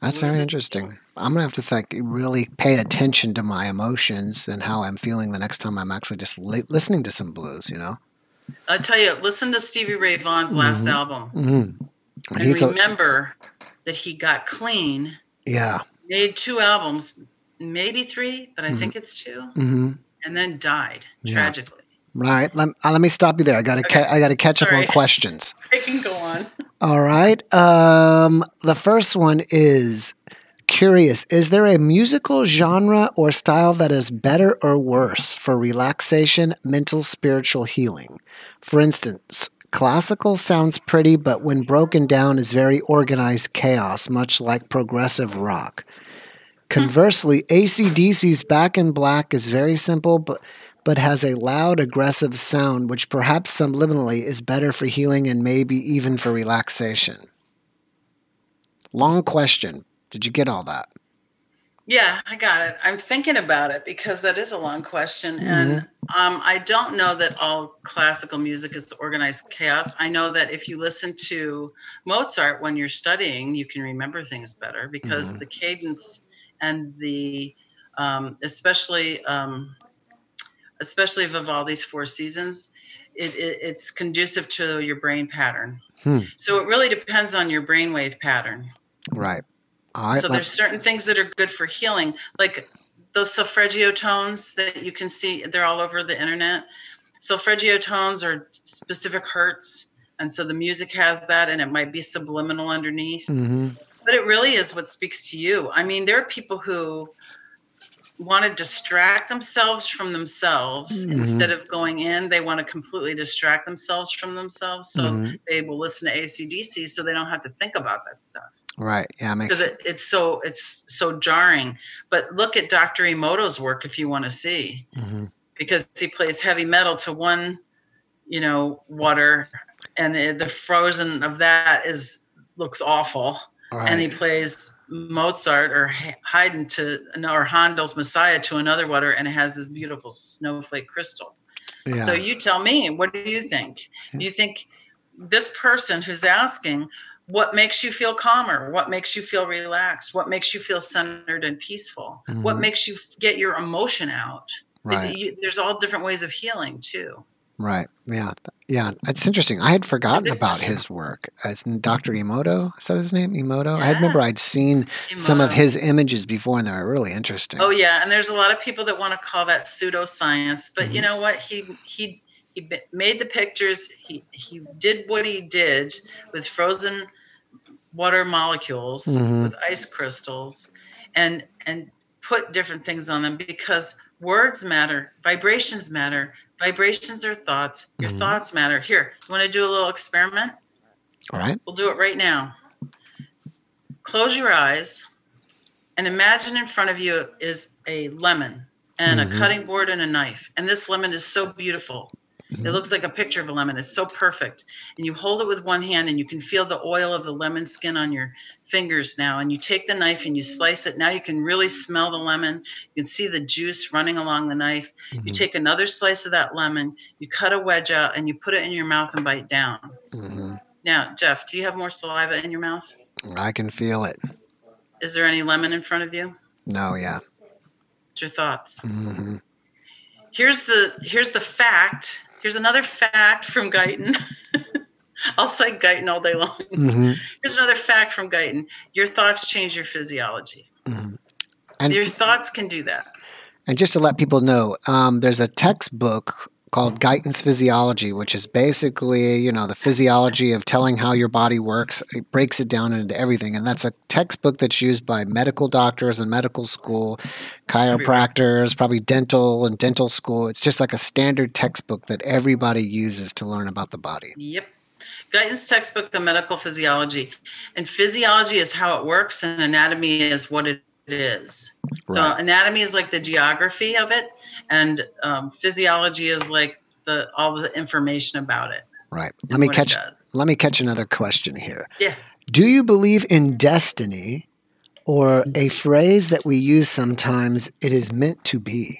That's very interesting. I'm gonna have to think, really pay attention to my emotions and how I'm feeling the next time I'm actually just li- listening to some blues. You know. I tell you, listen to Stevie Ray Vaughan's last Mhm. album Mm-hmm. and He's a, remember that he got clean, yeah. made two albums, maybe three, but I Mhm. think it's 2 Mm-hmm. and then died Yeah. tragically. Right. Let, uh, let me stop you there. I got to. Okay. Ca- I got to catch up on questions. I can go on. All right. Um, the first one is curious. Is there a musical genre or style that is better or worse for relaxation, mental, spiritual healing? For instance, classical sounds pretty, but when broken down is very organized chaos, much like progressive rock. Conversely, ACDC's Back in Black is very simple, but but has a loud, aggressive sound, which perhaps subliminally is better for healing and maybe even for relaxation. Long question. Did you get all that? Yeah, I got it. I'm thinking about it because that is a long question. And um, I don't know that all classical music is organized chaos. I know that if you listen to Mozart when you're studying, you can remember things better because Mhm. the cadence and the, um, especially, um, especially Vivaldi's Four Seasons, it, it, it's conducive to your brain pattern. Hmm. So it really depends on your brainwave pattern. Right. Right. So there's certain things that are good for healing, like those solfeggio tones that you can see. They're all over the internet. Solfeggio tones are specific hertz, and so the music has that, and it might be subliminal underneath. Mhm. But it really is what speaks to you. I mean, there are people who want to distract themselves from themselves Mhm. instead of going in. They want to completely distract themselves from themselves, so Mhm. they will listen to ACDC, so they don't have to think about that stuff Right. Yeah. Makes. because it, it's so it's so jarring. But look at Dr. Emoto's work if you want to see, Mhm. because he plays heavy metal to one, you know, water, and it, the frozen of that is looks awful, Right. and he plays Mozart or Haydn to or Handel's Messiah to another water, and it has this beautiful snowflake crystal. yeah. So you tell me, what do you think? Do you think this person who's asking, what makes you feel calmer? What makes you feel relaxed? What makes you feel centered and peaceful? What Mhm. makes you get your emotion out? It- right. you- there's all different ways of healing too. Right. Yeah. Yeah. It's interesting. I had forgotten about his work. As Dr. Emoto. Is that his name? Emoto? I remember I'd seen some of his images before and they were really interesting. Oh yeah, and there's a lot of people that want to call that pseudoscience, but you Mhm. know what? He he he made the pictures. He he did what he did with frozen water molecules Mhm. with ice crystals, and and put different things on them because words matter, vibrations matter. Vibrations are thoughts. Your Mhm. thoughts matter. Here, you want to do a little experiment? All right. We'll do it right now. Close your eyes and imagine in front of you is a lemon and Mhm. a cutting board and a knife. And this lemon is so beautiful. It Mhm. looks like a picture of a lemon. It's so perfect. And you hold it with one hand and you can feel the oil of the lemon skin on your fingers now. And you take the knife and you slice it. Now you can really smell the lemon. You can see the juice running along the knife. You Mhm. take another slice of that lemon, you cut a wedge out, and you put it in your mouth and bite down. Mhm. Now, Jeff, do you have more saliva in your mouth? I can feel it. Is there any lemon in front of you? No, yeah. What's your thoughts? hmm Here's the here's the fact. Here's another fact from Guyton. I'll cite Guyton all day long. hmm Here's another fact from Guyton. Your thoughts change your physiology. hmm And Your thoughts can do that. And just to let people know, um, there's a textbook called Guyton's Physiology, which is basically, you know, the physiology of telling how your body works. It breaks it down into everything. And that's a textbook that's used by medical doctors and medical school, chiropractors, probably dental and dental school. It's just like a standard textbook that everybody uses to learn about the body. Yep. Guyton's textbook on medical physiology. And physiology is how it works, and anatomy is what it is. So anatomy is like the geography of it, and um, physiology is like the all the information about it. Right. Let me catch let me catch another question here. Yeah. Do you believe in destiny or a phrase that we use sometimes, it is meant to be?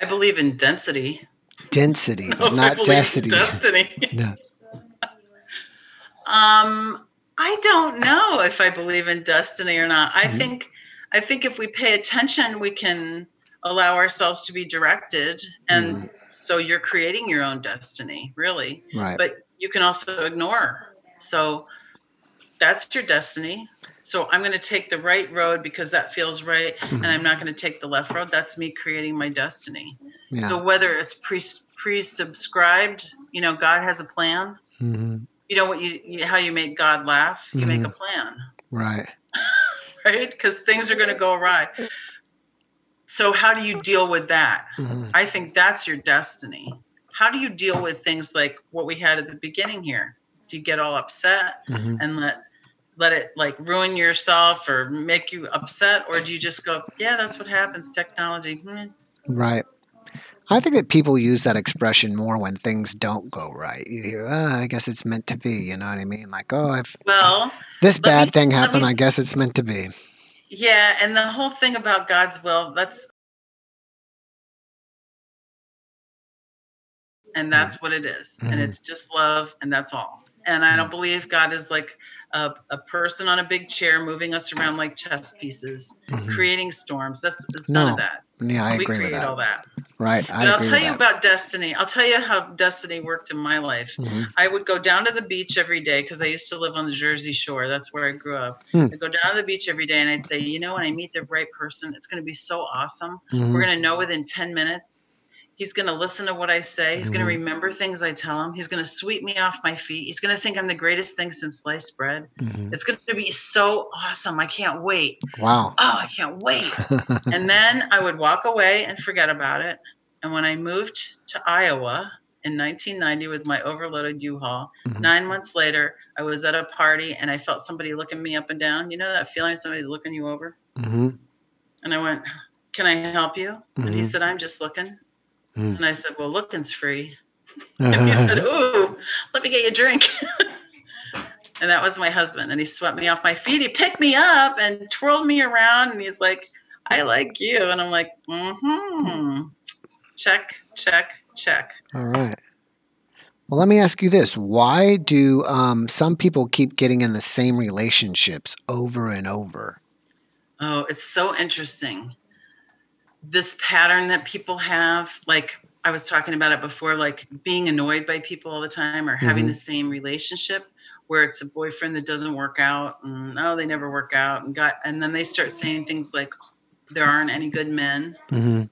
I believe in density. Density, No, but I not in destiny. Destiny. No. Um, I don't know if I believe in destiny or not. I Mhm. think I think if we pay attention, we can allow ourselves to be directed, and Mhm. so you're creating your own destiny, really. Right. But you can also ignore. So that's your destiny. So I'm going to take the right road because that feels right, Mhm. and I'm not going to take the left road. That's me creating my destiny. Yeah. So whether it's pre pre-subscribed, you know, God has a plan. mm-hmm. You know what you, you how you make God laugh? You make a plan, Right. right? Because things are going to go awry. So how do you deal with that? hmm I think that's your destiny. How do you deal with things like what we had at the beginning here? Do you get all upset hmm and let let it like ruin yourself or make you upset or do you just go, yeah, that's what happens, technology. Hmm. Right. I think that people use that expression more when things don't go right. You hear, oh, I guess it's meant to be. You know what I mean? Like, oh, if Well, this bad me- thing happened, me- I guess it's meant to be. Yeah, and the whole thing about God's will, that's and that's what it is. Mhm. And it's just love and that's all. And I don't believe God is like a, a person on a big chair moving us around like chess pieces, Mhm. creating storms. That's it's none of that. Yeah, I we agree with create that. all that. Right. I But I'll agree tell you that. about destiny. I'll tell you how destiny worked in my life. Mhm. I would go down to the beach every day because I used to live on the Jersey Shore. That's where I grew up. Hmm. I'd go down to the beach every day and I'd say, you know, when I meet the right person, it's going to be so awesome. Mhm. We're going to know within 10 minutes. He's going to listen to what I say. He's going to remember things I tell him. He's going to sweep me off my feet. He's going to think I'm the greatest thing since sliced bread. Mhm. It's going to be so awesome. I can't wait. Wow. Oh, I can't wait. and then I would walk away and forget about it. And when I moved to Iowa in 1990 with my overloaded U-Haul, Mhm. nine months later, I was at a party and I felt somebody looking me up and down. You know that feeling somebody's looking you over? hmm And I went, "Can I help you?" And he Mhm. said, "I'm just looking." Mm. And I said, "Well, looking's free." And he said, "Ooh, let me get you a drink." and that was my husband. And he swept me off my feet. He picked me up and twirled me around. And he's like, "I like you." And I'm like, "Mm-hmm." Check, check, check. All right. Well, let me ask you this: Why do um, some people keep getting in the same relationships over and over? Oh, it's so interesting. This pattern that people have, like I was talking about it before, like being annoyed by people all the time or having Mhm. the same relationship where it's a boyfriend that doesn't work out and oh they never work out and got and then they start saying things like there aren't any good men. hmm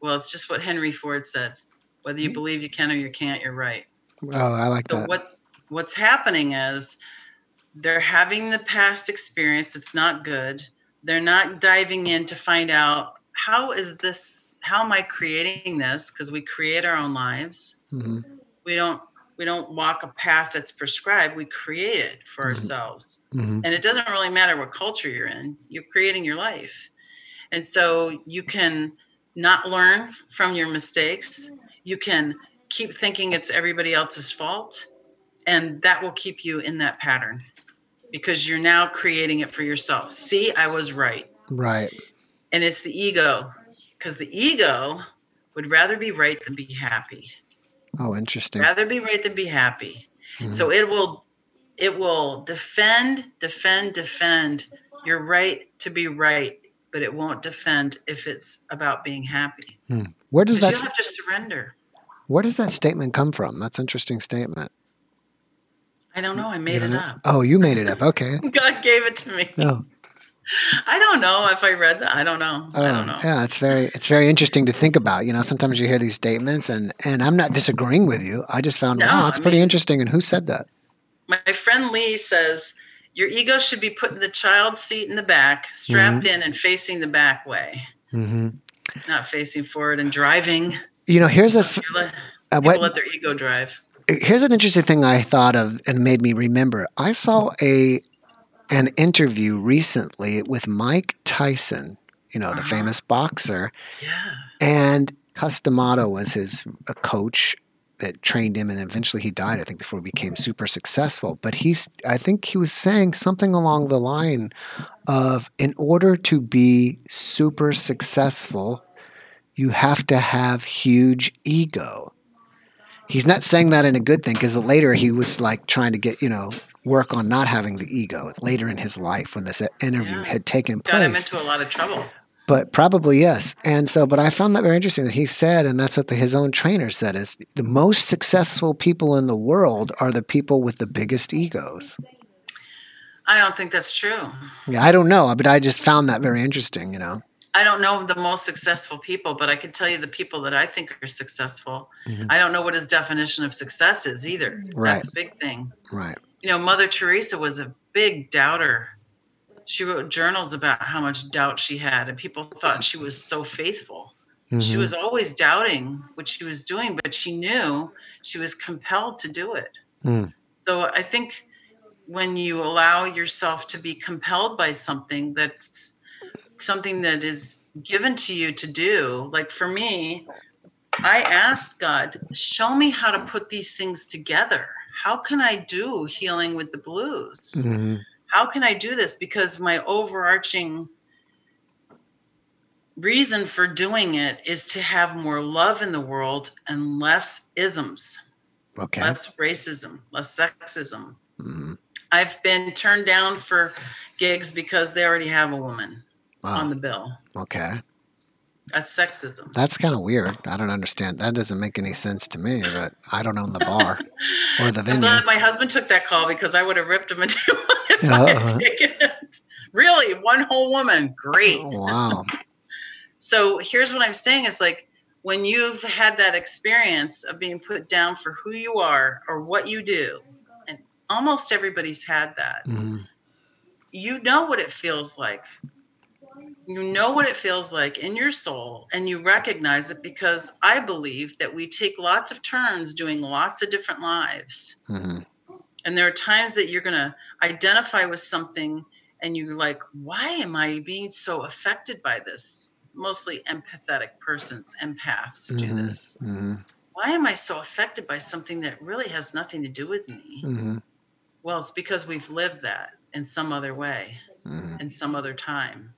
Well, it's just what Henry Ford said. Whether you believe you can or you can't, you're right. Oh, I like So that. what what's happening is they're having the past experience. It's not good. They're not diving in to find out how is this how am I creating this? Because we create our own lives. hmm We don't we don't walk a path that's prescribed. We create it for Mhm. ourselves. hmm And it doesn't really matter what culture you're in. You're creating your life. And so you can not learn from your mistakes. You can keep thinking it's everybody else's fault. And that will keep you in that pattern because you're now creating it for yourself. See, I was right. Right. And it's the ego because the ego would rather be right than be happy. Oh, interesting. Rather be right than be happy. Mhm. So it will it will defend, defend, defend your right to be right, but it won't defend if it's about being happy. Where does that you have to surrender. Where does that statement come from? That's an interesting statement. I don't know. I made it know? up. Oh, you made it up. Okay. God gave it to me. No. I don't know if I read that. I don't know. I don't Oh, know. yeah, it's very it's very interesting to think about. You know, sometimes you hear these statements, and and I'm not disagreeing with you. I just found No, wow, that's I pretty mean- interesting. And who said that? My friend Lee says your ego should be put in the child seat in the back, strapped Mm-hmm. in and facing the back way, hmm not facing forward and driving. You know, here's a f- uh, what let their ego drive. here's an interesting thing I thought of and made me remember. I saw a an interview recently with Mike Tyson, you know, the Uh-huh. famous boxer, Yeah. and Cus D'Amato was his a coach, that trained him, and eventually he died. I think before he became super successful. But he's, I think he was saying something along the line of, in order to be super successful, you have to have huge ego. He's not saying that in a good thing because later he was like trying to get, you know, work on not having the ego later in his life when this interview Yeah. had taken Got him place. into a lot of trouble. But probably yes. And so, but I found that very interesting that he said, and that's what the, his own trainer said, is the most successful people in the world are the people with the biggest egos. I don't think that's true. Yeah, I don't know, but I just found that very interesting, you know. I don't know the most successful people, but I can tell you the people that I think are successful. Mhm. I don't know what his definition of success is either. Right. That's a big thing. Right. You know, Mother Teresa was a big doubter. She wrote journals about how much doubt she had, and people thought she was so faithful. She Mhm. was always doubting what she was doing, but she knew she was compelled to do it. Mm. So I think when you allow yourself to be compelled by something that's something that is given to you to do, like for me, I asked God, show me how to put these things together. How can I do healing with the blues? Mhm. how can I do this? Because my overarching reason for doing it is to have more love in the world and less isms, Okay. less racism, less sexism. Mhm. I've been turned down for gigs because they already have a woman on the bill. Okay. That's sexism. That's kind of weird. I don't understand. That doesn't make any sense to me, but I don't own the bar or the I'm venue. glad my husband took that call because I would have ripped him into if I Uh-huh. had taken it. Really, one whole woman, great. Oh, wow. So here's what I'm saying is like when you've had that experience of being put down for who you are or what you do, and almost everybody's had that, Mhm. you know what it feels like. You know what it feels like in your soul, and you recognize it because I believe that we take lots of turns doing lots of different lives. Mhm. And there are times that you're going to identify with something and you're like, why am I being so affected by this? Mostly empathetic persons, empaths do Mhm. this. Mhm. Why am I so affected by something that really has nothing to do with me? Mhm. Well, it's because we've lived that in some other way, Mhm. in some other time.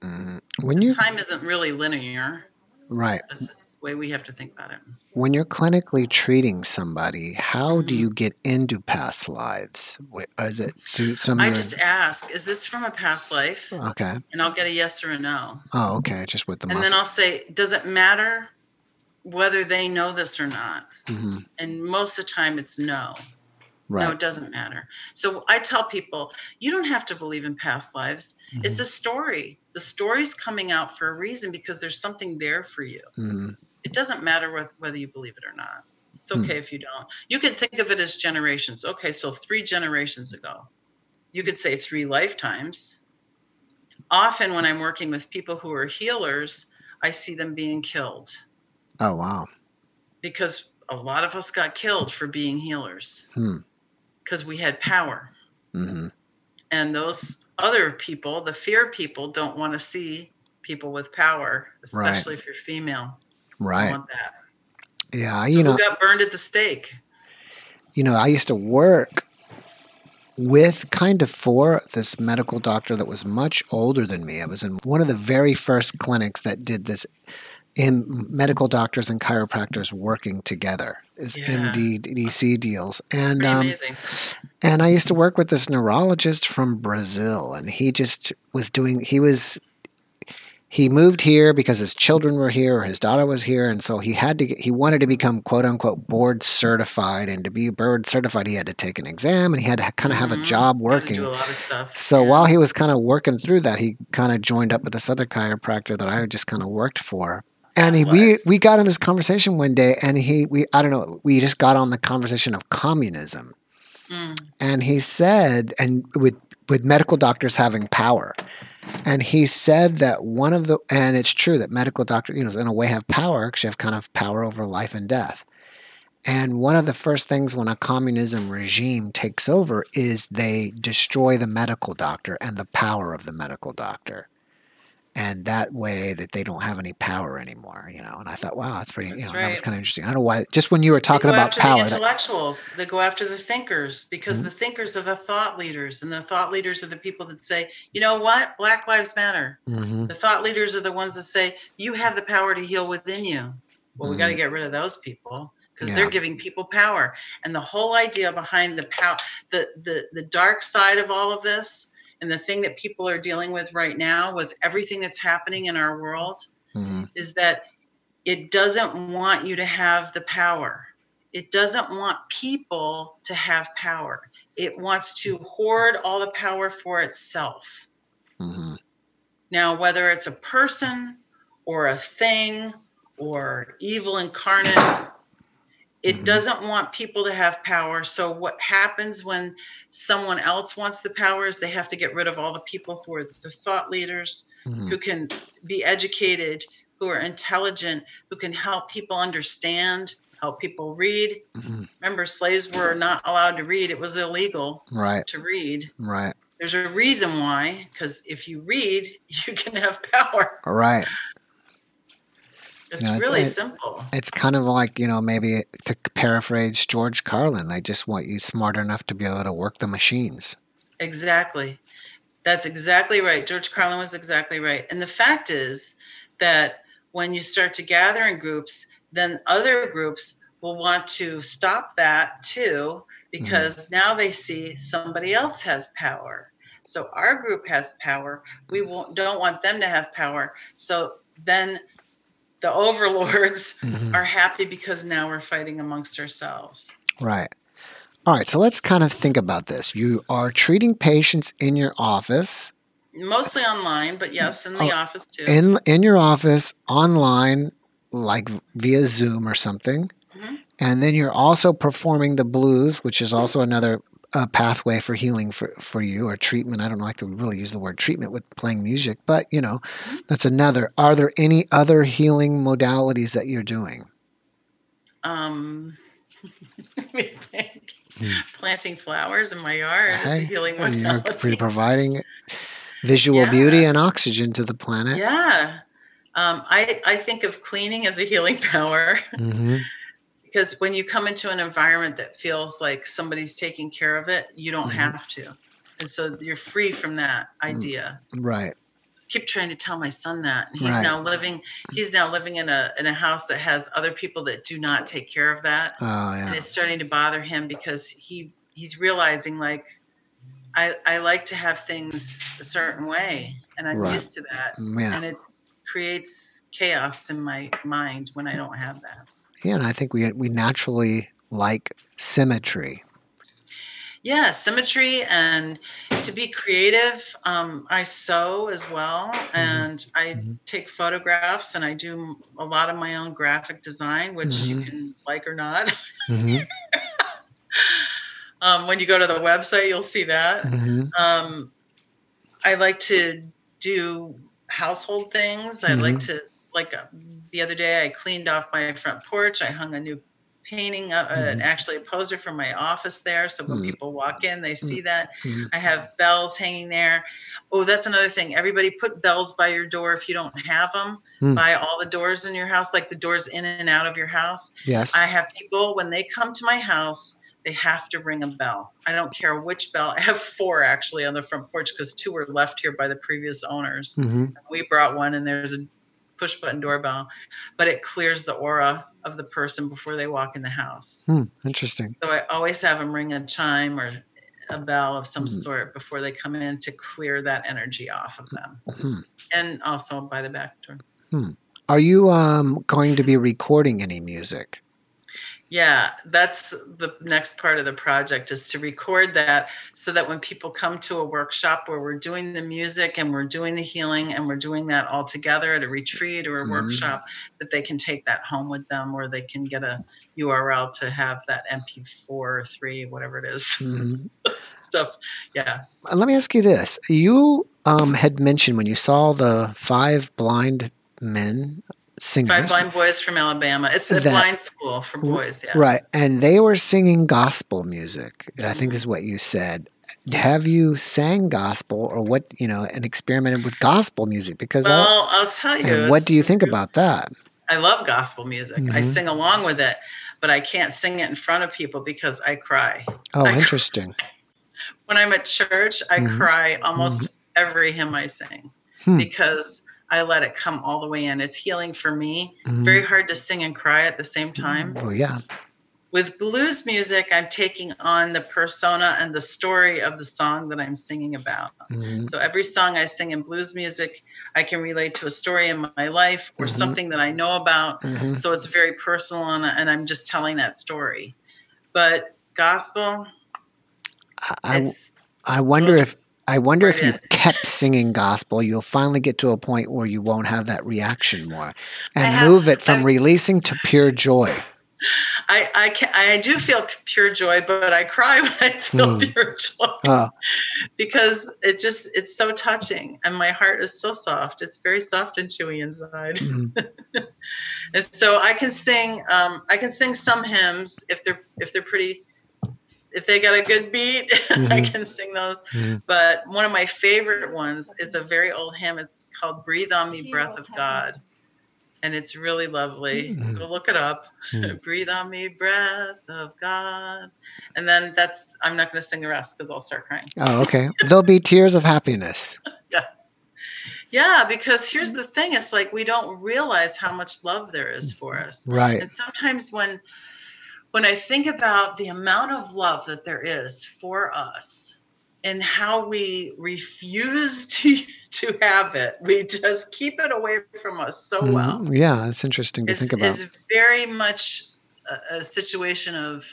When you Time isn't really linear. right, That's the way we have to think about it. when you're clinically treating somebody, how do Mhm. you get into past lives? Is it some? I just ask, is this from a past life? okay. And I'll get a yes or a no. Oh, okay. Just with the And then. I'll say, does it matter whether they know this or not? hmm And most of the time it's no. No, it doesn't matter. So I tell people, you don't have to believe in past lives. It's a story. The story's coming out for a reason because there's something there for you. hmm It doesn't matter wh- whether you believe it or not. It's Hmm. okay if you don't. You can think of it as generations. Okay, so three generations ago. You could say three lifetimes. Often, when I'm working with people who are healers, I see them being killed Oh, wow. because a lot of us got killed for being healers Hmm. Because we had power. hmm And those other people, the fear people, don't want to see people with power, Right. especially if you're female. Right. want that. Yeah. You know. Who got burned at the stake? you know, I used to work with kind of for this medical doctor that was much older than me. I was in one of the very first clinics that did this in medical doctors and chiropractors working together. is Yeah. MDDC deals. And um, amazing. and I used to work with this neurologist from Brazil, and he just was doing, he was, he moved here because his children were here or his daughter was here. And so he had to, get, he wanted to become quote unquote board certified. And to be board certified, he had to take an exam and he had to kind of have a Mhm. job working. A lot of stuff. So Yeah. while he was kind of working through that, he kind of joined up with this other chiropractor that I just kind of worked for. And he, we we got in this conversation one day, and he we I don't know we just got on the conversation of communism, Mm. and he said, and with with medical doctors having power, and he said that one of the and it's true that medical doctors you know in a way have power because you have kind of power over life and death. And one of the first things when a communism regime takes over is they destroy the medical doctor and the power of the medical doctor. And that way that they don't have any power anymore. You know, and I thought, wow, that's pretty. That's you know, that was kind of interesting. I don't know why. Just when you were talking they go about after power, the that, intellectuals. They go after the thinkers because Mhm. the thinkers are the thought leaders, and the thought leaders are the people that say, you know what, Black Lives Matter. Mhm, The thought leaders are the ones that say you have the power to heal within you. Well, we got to get rid of those people because Yeah. they're giving people power. And the whole idea behind the power, the the the dark side of all of this, and the thing that people are dealing with right now, with everything that's happening in our world, mhm, is that it doesn't want you to have the power. It doesn't want people to have power. It wants to hoard all the power for itself. mhm, Now, whether it's a person or a thing or evil incarnate, it Mhm. doesn't want people to have power. So, what happens when someone else wants the power is they have to get rid of all the people who are the thought leaders, mhm, who can be educated, who are intelligent, who can help people understand, help people read. mhm. Remember, slaves were not allowed to read, it was illegal Right, to read. right, There's a reason why, because if you read, you can have power. right. It's Yeah, it's- really it- simple. It's kind of like you know maybe to paraphrase George Carlin, they just want you smart enough to be able to work the machines. Exactly. That's exactly right. George Carlin was exactly right. And the fact is that when you start to gather in groups, then other groups will want to stop that too, mm-hmm. because now they see somebody else has power. So our group has power. We won't, don't want them to have power. So then the overlords Mhm. are happy because now we're fighting amongst ourselves. Right. All right. So let's kind of think about this. You are treating patients in your office, Mostly online, but yes, in the Oh, office too. in in your office, online, like via Zoom or something, Mhm. and then you're also performing the blues, which is also another uh, pathway for healing for, for you or treatment. I don't like to really use the word treatment with playing music, but you know, Mm-hmm. that's another. Are there any other healing modalities that you're doing? um let me think. Hmm. planting flowers in my yard is a Hey, healing You're providing visual Yeah. beauty and oxygen to the planet. yeah um, I, I think of cleaning as a healing power hmm because when you come into an environment that feels like somebody's taking care of it you don't Mhm. have to and so you're free from that Mm. idea Right. I keep trying to tell my son that and he's Right. now living he's now living in a in a house that has other people that do not take care of that Oh and it's starting to bother him because he he's realizing like I I like to have things a certain way and I'm Right. used to that Yeah. and it creates chaos in my mind when I don't have that. Yeah. And I think we we naturally like symmetry. Yeah, symmetry and to be creative. Um, I sew as well, and I Mhm. take photographs, and I do a lot of my own graphic design, which you Mhm. can like or not. hmm um, when you go to the website, you'll see that. hmm Um, I like to do household things. I like to like uh, the other day I cleaned off my front porch. I hung a new painting, uh, Mhm. actually a poster from my office there. So when Mhm. people walk in, they see that. Mhm. I have bells hanging there. Oh, that's another thing. Everybody put bells by your door if you don't have them. Mm. By all the doors in your house, like the doors in and out of your house. Yes. I have people when they come to my house, they have to ring a bell. I don't care which bell. I have four actually on the front porch because two were left here by the previous owners. hmm We brought one, and there's a push button doorbell, but it clears the aura of the person before they walk in the house. Hmm. Interesting. So I always have them ring a chime or a bell of some Mhm. sort before they come in to clear that energy off of them. Hmm. And also by the back door. Are you um, going to be recording any music? Yeah, that's the next part of the project is to record that so that when people come to a workshop where we're doing the music and we're doing the healing and we're doing that all together at a retreat or a Mhm. workshop, that they can take that home with them or they can get a URL to have that MP4 or 3, whatever it is. Mhm. Stuff. Yeah. Let me ask you this: You um, had mentioned when you saw the five blind men singers, Five Blind Boys from Alabama. It's a That- blind school for boys. Yeah. right? And they were singing gospel music. I think this is what you said. have you sang gospel or what you know and experimented with gospel music? Because I, Well, I'll tell you. what do you think about that? I love gospel music. I Mhm. sing along with it, but I can't sing it in front of people because I cry. Oh, I- interesting. When I'm at church, I Mhm. cry almost every hymn I sing Hmm. because I let it come all the way in. It's healing for me. Mhm. Very hard to sing and cry at the same time. Well, yeah. With blues music, I'm taking on the persona and the story of the song that I'm singing about. Mhm. So every song I sing in blues music, I can relate to a story in my life or Mhm. something that I know about. Mhm. So it's very personal and, and I'm just telling that story. But gospel, I, I, I wonder if I wonder if you kept singing gospel, you'll finally get to a point where you won't have that reaction more, and have- move it from I've- releasing to pure joy. I, I, can, I do feel pure joy, but I cry when I feel Hmm. pure joy Oh, because it just, it's so touching and my heart is so soft. It's very soft and chewy inside. mhm. And so I can sing, um, I can sing some hymns if they're, if they're pretty, if they got a good beat, I Mhm. can sing those. Mhm. But one of my favorite ones is a very old hymn. It's called "Breathe on Me, Breath of God," and it's really lovely. Mhm. Go look it up. Mhm. "Breathe on me, breath of God," and then that's. I'm not going to sing the rest because I'll start crying. oh, okay. There'll be tears of happiness. Yes. Yeah, because here's the thing: it's like we don't realize how much love there is for us. Right. And sometimes when when I think about the amount of love that there is for us and how we refuse to to have it, we just keep it away from us so well. Mhm. Yeah, it's interesting to It's, think about. it's very much a, a situation of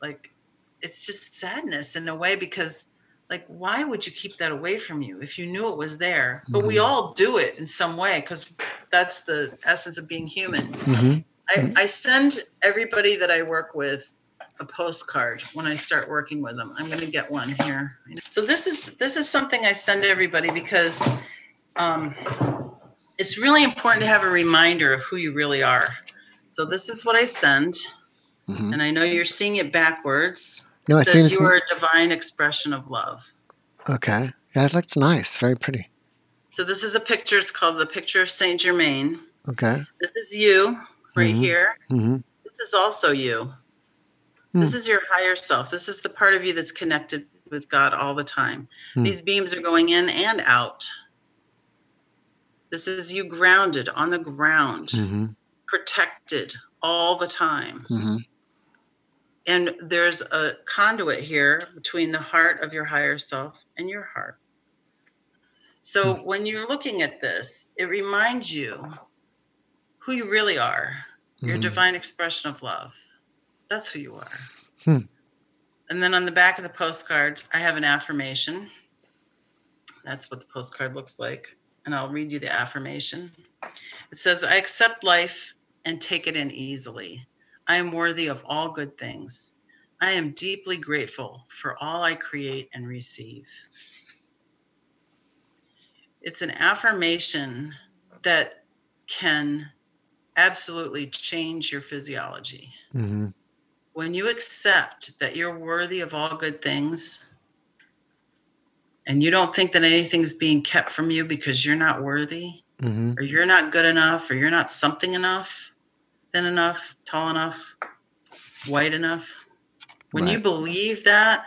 like it's just sadness in a way because like why would you keep that away from you if you knew it was there but we Mhm. all do it in some way because that's the essence of being human hmm I, I send everybody that I work with a postcard when I start working with them. I'm going to get one here. So this is this is something I send everybody because um, it's really important to have a reminder of who you really are. So this is what I send, hmm and I know you're seeing it backwards. No, It it says seems you are a divine expression of love. okay. Yeah, it looks nice. Very pretty. So this is a picture. It's called the picture of Saint Germain. Okay. This is you right Mhm. here. hmm This is also you. Hmm. This is your higher self. This is the part of you that's connected with God all the time. Hmm. These beams are going in and out. This is you grounded on the ground, hmm protected all the time. hmm And there's a conduit here between the heart of your higher self and your heart. So when you're looking at this, it reminds you who you really are. Your Mhm. divine expression of love. That's who you are. Hmm. And then on the back of the postcard, I have an affirmation. That's what the postcard looks like. And I'll read you the affirmation. It says, I accept life and take it in easily. I am worthy of all good things. I am deeply grateful for all I create and receive. It's an affirmation that can absolutely change your physiology. hmm When you accept that you're worthy of all good things and you don't think that anything's being kept from you because you're not worthy hmm or you're not good enough or you're not something enough, thin enough, tall enough, white enough. When you believe that,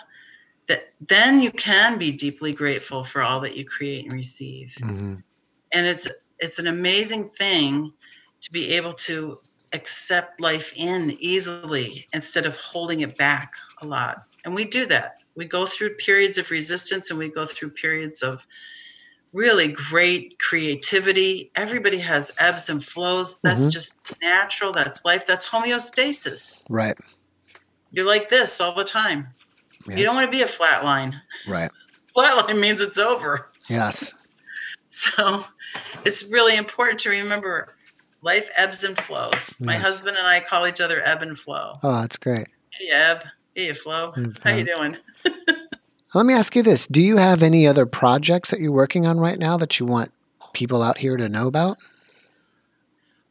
that then you can be deeply grateful for all that you create and receive hmm and it's it's an amazing thing to be able to accept life in easily instead of holding it back a lot. And we do that. We go through periods of resistance and we go through periods of really great creativity. Everybody has ebbs and flows. That's Mhm. just natural. That's life. That's homeostasis. Right. you're like this all the time. You don't want to be a flat line. Right. flat line means it's over. Yes. So it's really important to remember life ebbs and flows. My Yes. husband and I call each other ebb and flow. Oh, that's great. Hey Ebb, hey flow. Mm, how you doing? Let me ask you this: Do you have any other projects that you're working on right now that you want people out here to know about?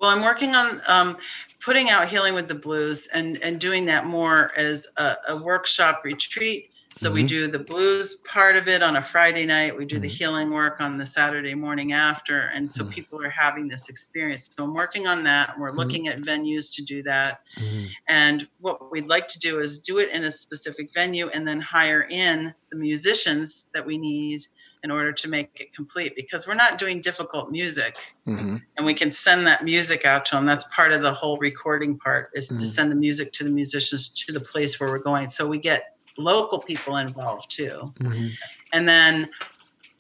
Well, I'm working on um, putting out Healing with the Blues and, and doing that more as a, a workshop retreat So we Mhm. do the blues part of it on a Friday night. We do the Mhm. healing work on the Saturday morning after. And so Mhm. people are having this experience. So I'm working on that. We're Mhm. looking at venues to do that. Mhm. And what we'd like to do is do it in a specific venue and then hire in the musicians that we need in order to make it complete because we're not doing difficult music Mhm. and we can send that music out to them. That's part of the whole recording part is Mhm. to send the music to the musicians to the place where we're going. So we get local people involved too. Mhm. And then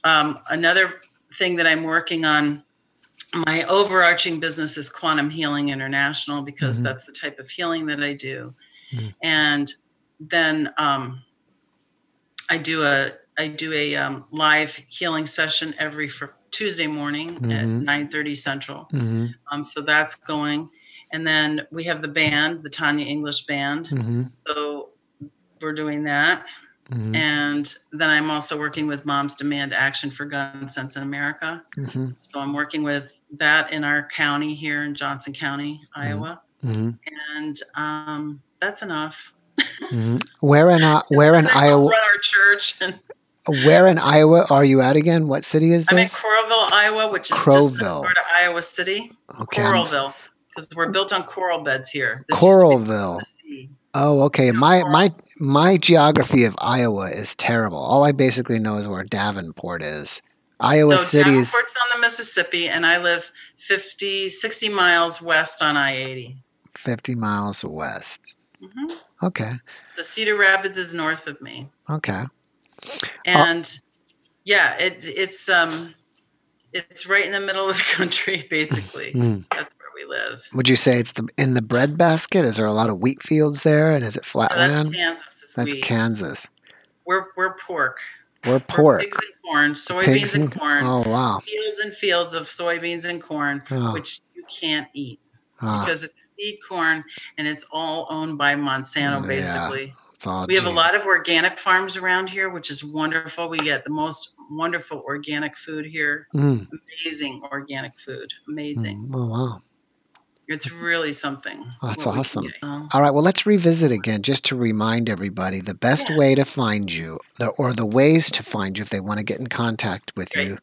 um, another thing that I'm working on, my overarching business is Quantum Healing International because Mhm. that's the type of healing that I do. Mhm. And then um, I do a I do a um, live healing session every fr- Tuesday morning at Mhm. 9:30 Central. Mhm. Um, so that's going. And then we have the band, the Tanya English Band. Mhm. So we're doing that. Mhm. And then I'm also working with Moms Demand Action for Gun Sense in America. Mhm. So I'm working with that in our county here in Johnson County, Iowa. Mhm. And um, that's enough. Mhm. Where in uh, where in Iowa? Run our church. Where in Iowa are you at again? What city is this? I'm in? Coralville, Iowa, which is just Coralville. of Iowa City. Okay. Coralville, because we're built on coral beds here. This used to be Coralville. Oh, okay. My my my geography of Iowa is terrible. All I basically know is where Davenport is. Iowa so City is Davenport's on the Mississippi, and I live 50, 60 miles west on I-80. 50 miles west. hmm Okay. The Cedar Rapids is north of me, Okay. and yeah, it, it's um, it's right in the middle of the country, basically. Mm. That's we live. Would you say it's the in the breadbasket? Is there a lot of wheat fields there, and is it So that's? Kansas. That's wheat. Kansas. We're we're pork. We're We're pork. pigs and corn, soybeans and, and corn. oh wow. Fields and fields of soybeans and corn, Oh, which you can't eat ah, because it's feed corn and it's all owned by Monsanto, Yeah. basically. We have a lot of organic farms around here, which is wonderful. We get the most wonderful organic food here. Mm, Amazing organic food. Amazing. mm, oh wow. It's really something. That's we can awesome. Um, All right, well, let's revisit again just to remind everybody the best Yeah. way to find you, the, or the ways to find you if they want to get in contact with Right. you,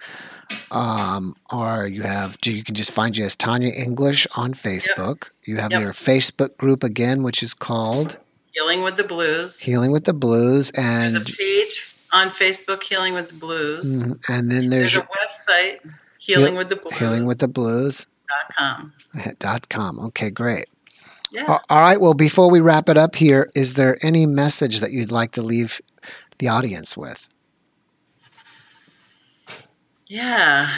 um, are you have you can just find you as Tanya English on Facebook. You have Yep. your Facebook group again, which is called Healing with the Blues. Healing with the Blues, There's and a page on Facebook, Healing with the Blues. mm, and then there's There's a website, Healing with the Blues. Healing with the Blues com. dot com. Okay, great. Yeah. All right. Well, before we wrap it up here, is there any message that you'd like to leave the audience with? Yeah.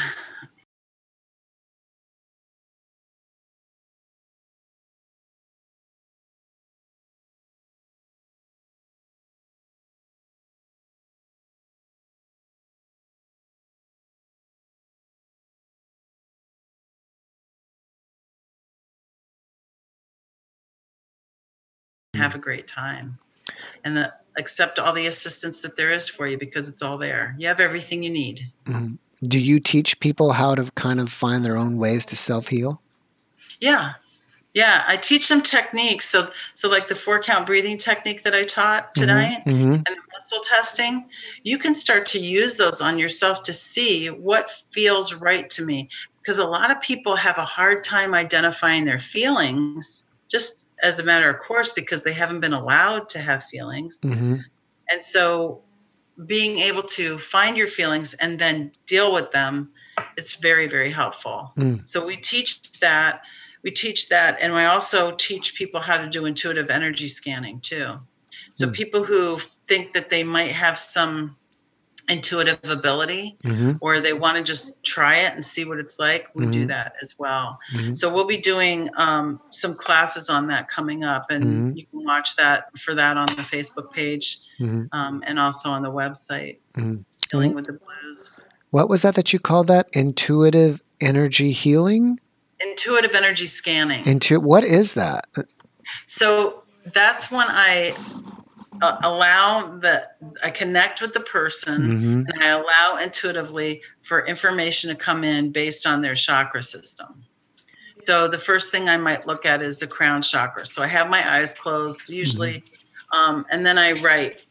Have a great time. And the, accept all the assistance that there is for you because it's all there. You have everything you need. Mhm. Do you teach people how to kind of find their own ways to self heal? Yeah. Yeah, I teach them techniques. So so like the four count breathing technique that I taught tonight hmm and the muscle testing, you can start to use those on yourself to see what feels right to me because a lot of people have a hard time identifying their feelings just as a matter of course because they haven't been allowed to have feelings. hmm And so being able to find your feelings and then deal with them is very, very helpful. Mm. So we teach that. We teach that. And we also teach people how to do intuitive energy scanning too. So Mm. people who think that they might have some intuitive ability hmm or they want to just try it and see what it's like, we do Mhm. that as well. hmm So we'll be doing um, some classes on that coming up, and Mhm. you can watch that for that on the Facebook page hmm um, and also on the website. Healing with the Blues. What was that that you called that? Intuitive energy healing? Intuitive energy scanning. Into what is that? So that's when I uh, allow the I connect with the person hmm and I allow intuitively for information to come in based on their chakra system. So the first thing I might look at is the crown chakra. So I have my eyes closed usually, um, and then I write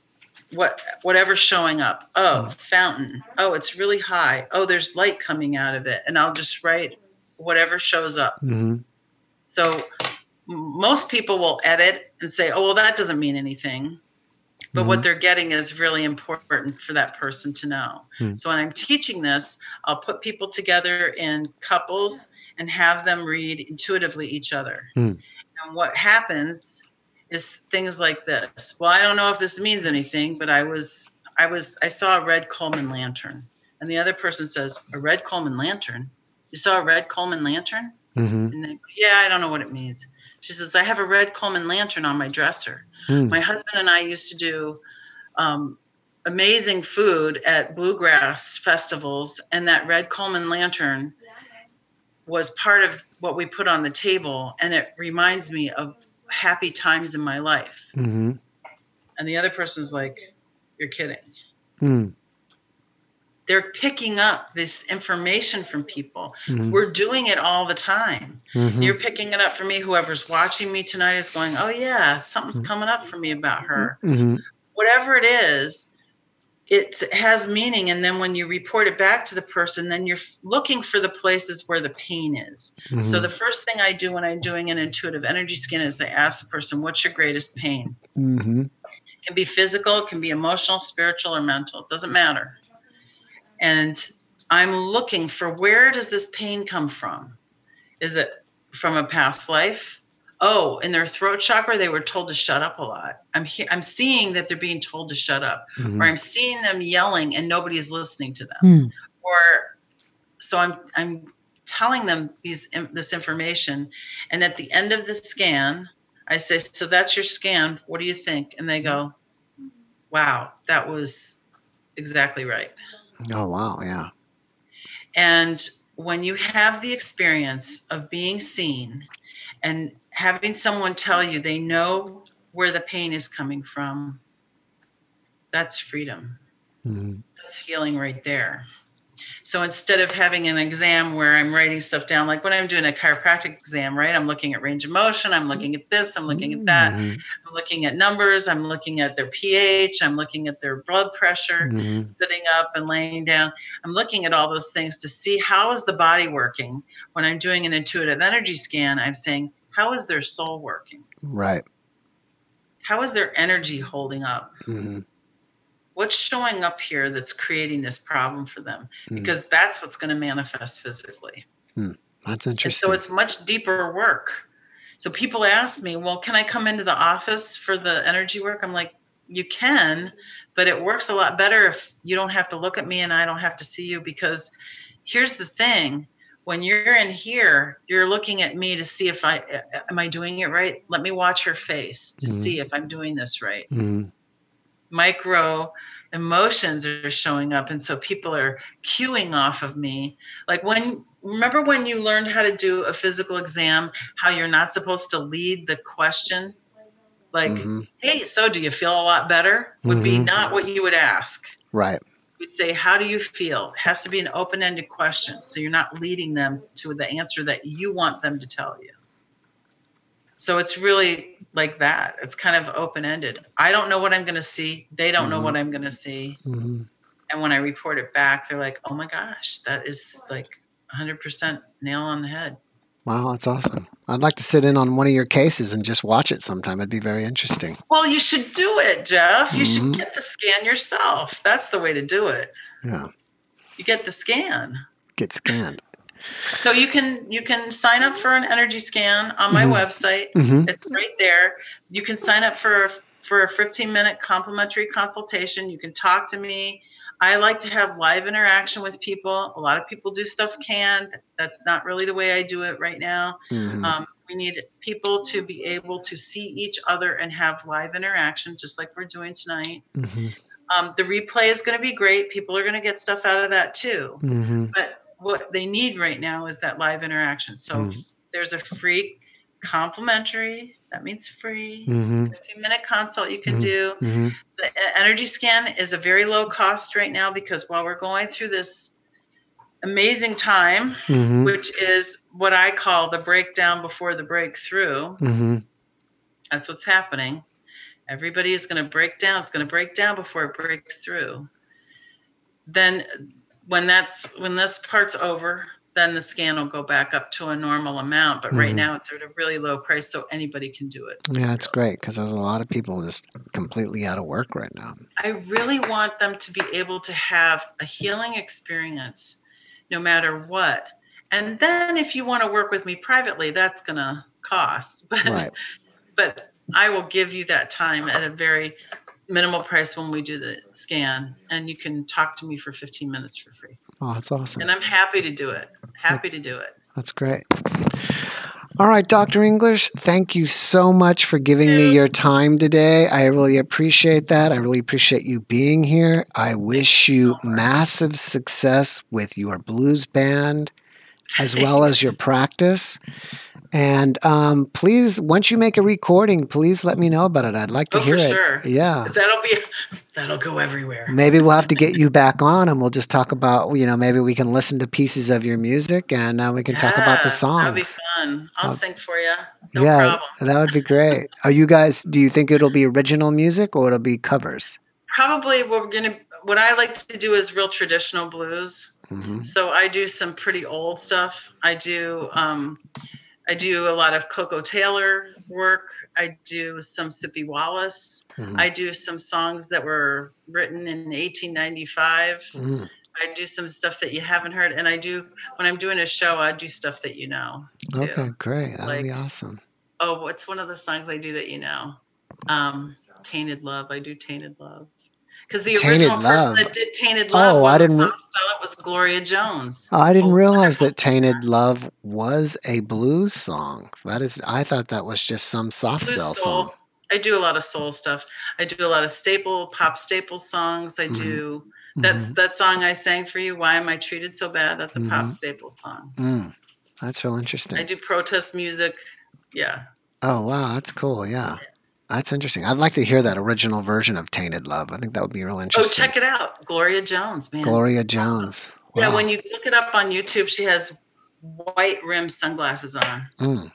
what whatever's showing up. Oh, fountain. Oh, it's really high. Oh, there's light coming out of it, and I'll just write whatever shows up. Mm-hmm. So most people will edit and say, "Oh, well, that doesn't mean anything." But Mhm. what they're getting is really important for that person to know. Hmm. So when I'm teaching this, I'll put people together in couples and have them read intuitively each other. Hmm. And what happens is things like this. Well, I don't know if this means anything, but I was I was I saw a red Coleman lantern. And the other person says, "A red Coleman lantern? You saw a red Coleman lantern?" Mm-hmm. And they, yeah, I don't know what it means. She says, I have a red Coleman lantern on my dresser. Hmm. My husband and I used to do um, amazing food at bluegrass festivals, and that red Coleman lantern was part of what we put on the table, and it reminds me of happy times in my life. Mm-hmm. And the other person's like, You're kidding. Mm. They're picking up this information from people. Mhm. We're doing it all the time. Mhm. You're picking it up for me. Whoever's watching me tonight is going, oh, yeah, something's Mm. coming up for me about her. Mhm. Whatever it is, it has meaning. And then when you report it back to the person, then you're looking for the places where the pain is. So Mhm. the first thing I do when I'm doing an intuitive energy scan is I ask the person, what's your greatest pain? Mhm. It can be physical, it can be emotional, spiritual, or mental. It doesn't matter. And I'm looking for where does this pain come from? Is it from a past life? Oh, in their throat chakra, they were told to shut up a lot. I'm he- I'm seeing that they're being told to shut up, Mhm. or I'm seeing them yelling and nobody's listening to them Hmm. or so i'm i'm telling them these this information and at the end of the scan i say so that's your scan what do you think and they go wow that was exactly right Oh wow, yeah. and when you have the experience of being seen and having someone tell you they know where the pain is coming from that's freedom Mhm. that's healing right there. So instead of having an exam where I'm writing stuff down, like when I'm doing a chiropractic exam, right? I'm looking at range of motion, I'm looking at this, I'm looking at that, Mhm. I'm looking at numbers, I'm looking at their pH, I'm looking at their blood pressure, Mhm. sitting up and laying down. I'm looking at all those things to see how is the body working. When I'm doing an intuitive energy scan, I'm saying, how is their soul working? Right. How is their energy holding up? Mhm. What's showing up here that's creating this problem for them? Mhm. Because that's what's going to manifest physically. That's And interesting. so it's much deeper work. So people ask me, well, can I come into the office for the energy work? I'm like, you can, but it works a lot better if you don't have to look at me and I don't have to see you. Because here's the thing when you're in here, you're looking at me to see if I am I doing it right. Let me watch her face to Mhm. see if I'm doing this right Mhm. Micro emotions are showing up and so people are cueing off of me like when remember when you learned how to do a physical exam how you're not supposed to lead the question like Mhm. hey so do you feel a lot better would be Mhm. not what you would ask Right. you'd say how do you feel it has to be an open-ended question so you're not leading them to the answer that you want them to tell you so it's really like that it's kind of open-ended i don't know what i'm going to see they don't know Mhm. what i'm going to see Mhm. and when i report it back they're like oh my gosh that is like 100% nail on the head Wow, that's awesome. I'd like to sit in on one of your cases and just watch it sometime. It'd be very interesting. well you should do it jeff you Mhm. should get the scan yourself that's the way to do it Yeah. you get the scan Get scanned. So you can you can sign up for an energy scan on my Mhm. website Mhm. it's right there you can sign up for for a 15 minute complimentary consultation you can talk to me i like to have live interaction with people a lot of people do stuff canned that's not really the way i do it right now Mhm. um, we need people to be able to see each other and have live interaction just like we're doing tonight Mhm. um, the replay is going to be great people are going to get stuff out of that too Mhm. but what they need right now is that live interaction. So Mm. there's a free complimentary, that means free, Mhm. 15 minute consult you can Mhm. do. Mhm. The energy scan is a very low cost right now because while we're going through this amazing time, Mhm. which is what I call the breakdown before the breakthrough, Mhm. that's what's happening. Everybody is going to break down. It's going to break down before it breaks through. Then, when that's when this part's over, then the scan will go back up to a normal amount. But right Mhm. now, it's at a really low price, so anybody can do it. Yeah, it's great because there's a lot of people just completely out of work right now. I really want them to be able to have a healing experience no matter what. And then if you want to work with me privately, that's going to cost. But Right. but I will give you that time at a very minimal price when we do the scan and you can talk to me for 15 minutes for free. Oh, that's awesome. And I'm happy to do it. Happy to do it. That's great. All right, Dr. English, thank you so much for giving me your time today. I really appreciate that. I really appreciate you being here. I wish you massive success with your blues band as well as your practice. And um, please, once you make a recording, please let me know about it. I'd like to Oh, hear for it. sure. Yeah. That'll be that'll go everywhere. Maybe we'll have to get you back on and we'll just talk about, you know, maybe we can listen to pieces of your music and uh, we can talk about the Yeah, That'll be songs. fun. I'll Uh, sing for you. No yeah, problem. that would be great. Are you guys, do you think it'll be original music or it'll be covers? Probably we're gonna. What I like to do is real traditional blues. hmm So I do some pretty old stuff. I do um, I do a lot of Koko Taylor work. I do some Sippie Wallace. hmm I do some songs that were written in 1895. mm I do some stuff that you haven't heard, and I do when I'm doing a show. I do stuff that you know. Too. Okay, great. That'll be awesome. Oh, what's one of the songs I do that you know? Um, Tainted Love. I do Tainted Love. Because the Tainted original Love. person that did Tainted Love Oh, I didn't Soft Cell, it was Gloria Jones. Oh, I didn't Oh, realize that Tainted Love was a blues song. That is, I thought that was just some soft Blues cell soul. song. I do a lot of soul stuff. I do a lot of staple pop staple songs. I Mhm. do that's Mhm. that song I sang for you. Why am I treated so bad? That's a pop Mhm. staple song. Mm, that's real interesting. I do protest music. Yeah. Oh, wow. That's cool. Yeah. That's interesting. I'd like to hear that original version of Tainted Love. I think that would be real Oh, interesting. check it out. Gloria Jones, man. Gloria Jones. Yeah, when you look it up on YouTube, she has white rimmed sunglasses on. Mm.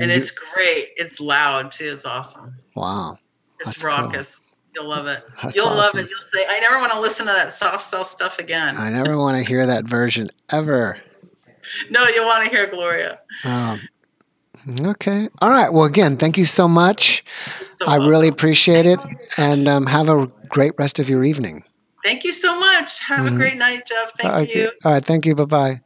And you- it's great. It's loud too. It's awesome. wow. It's That's cool. raucous. You'll love it. That's You'll love it. You'll say, I never want to listen to that Soft Cell stuff again. I never want to hear that version ever. No, you'll want to hear Gloria. Um, okay. All right. Well, again, thank you so much. You're so I really appreciate it. And um, have a great rest of your evening. Thank you so much. Have Mhm. a great night, Jeff. Thank you. All right. Thank you. Bye bye.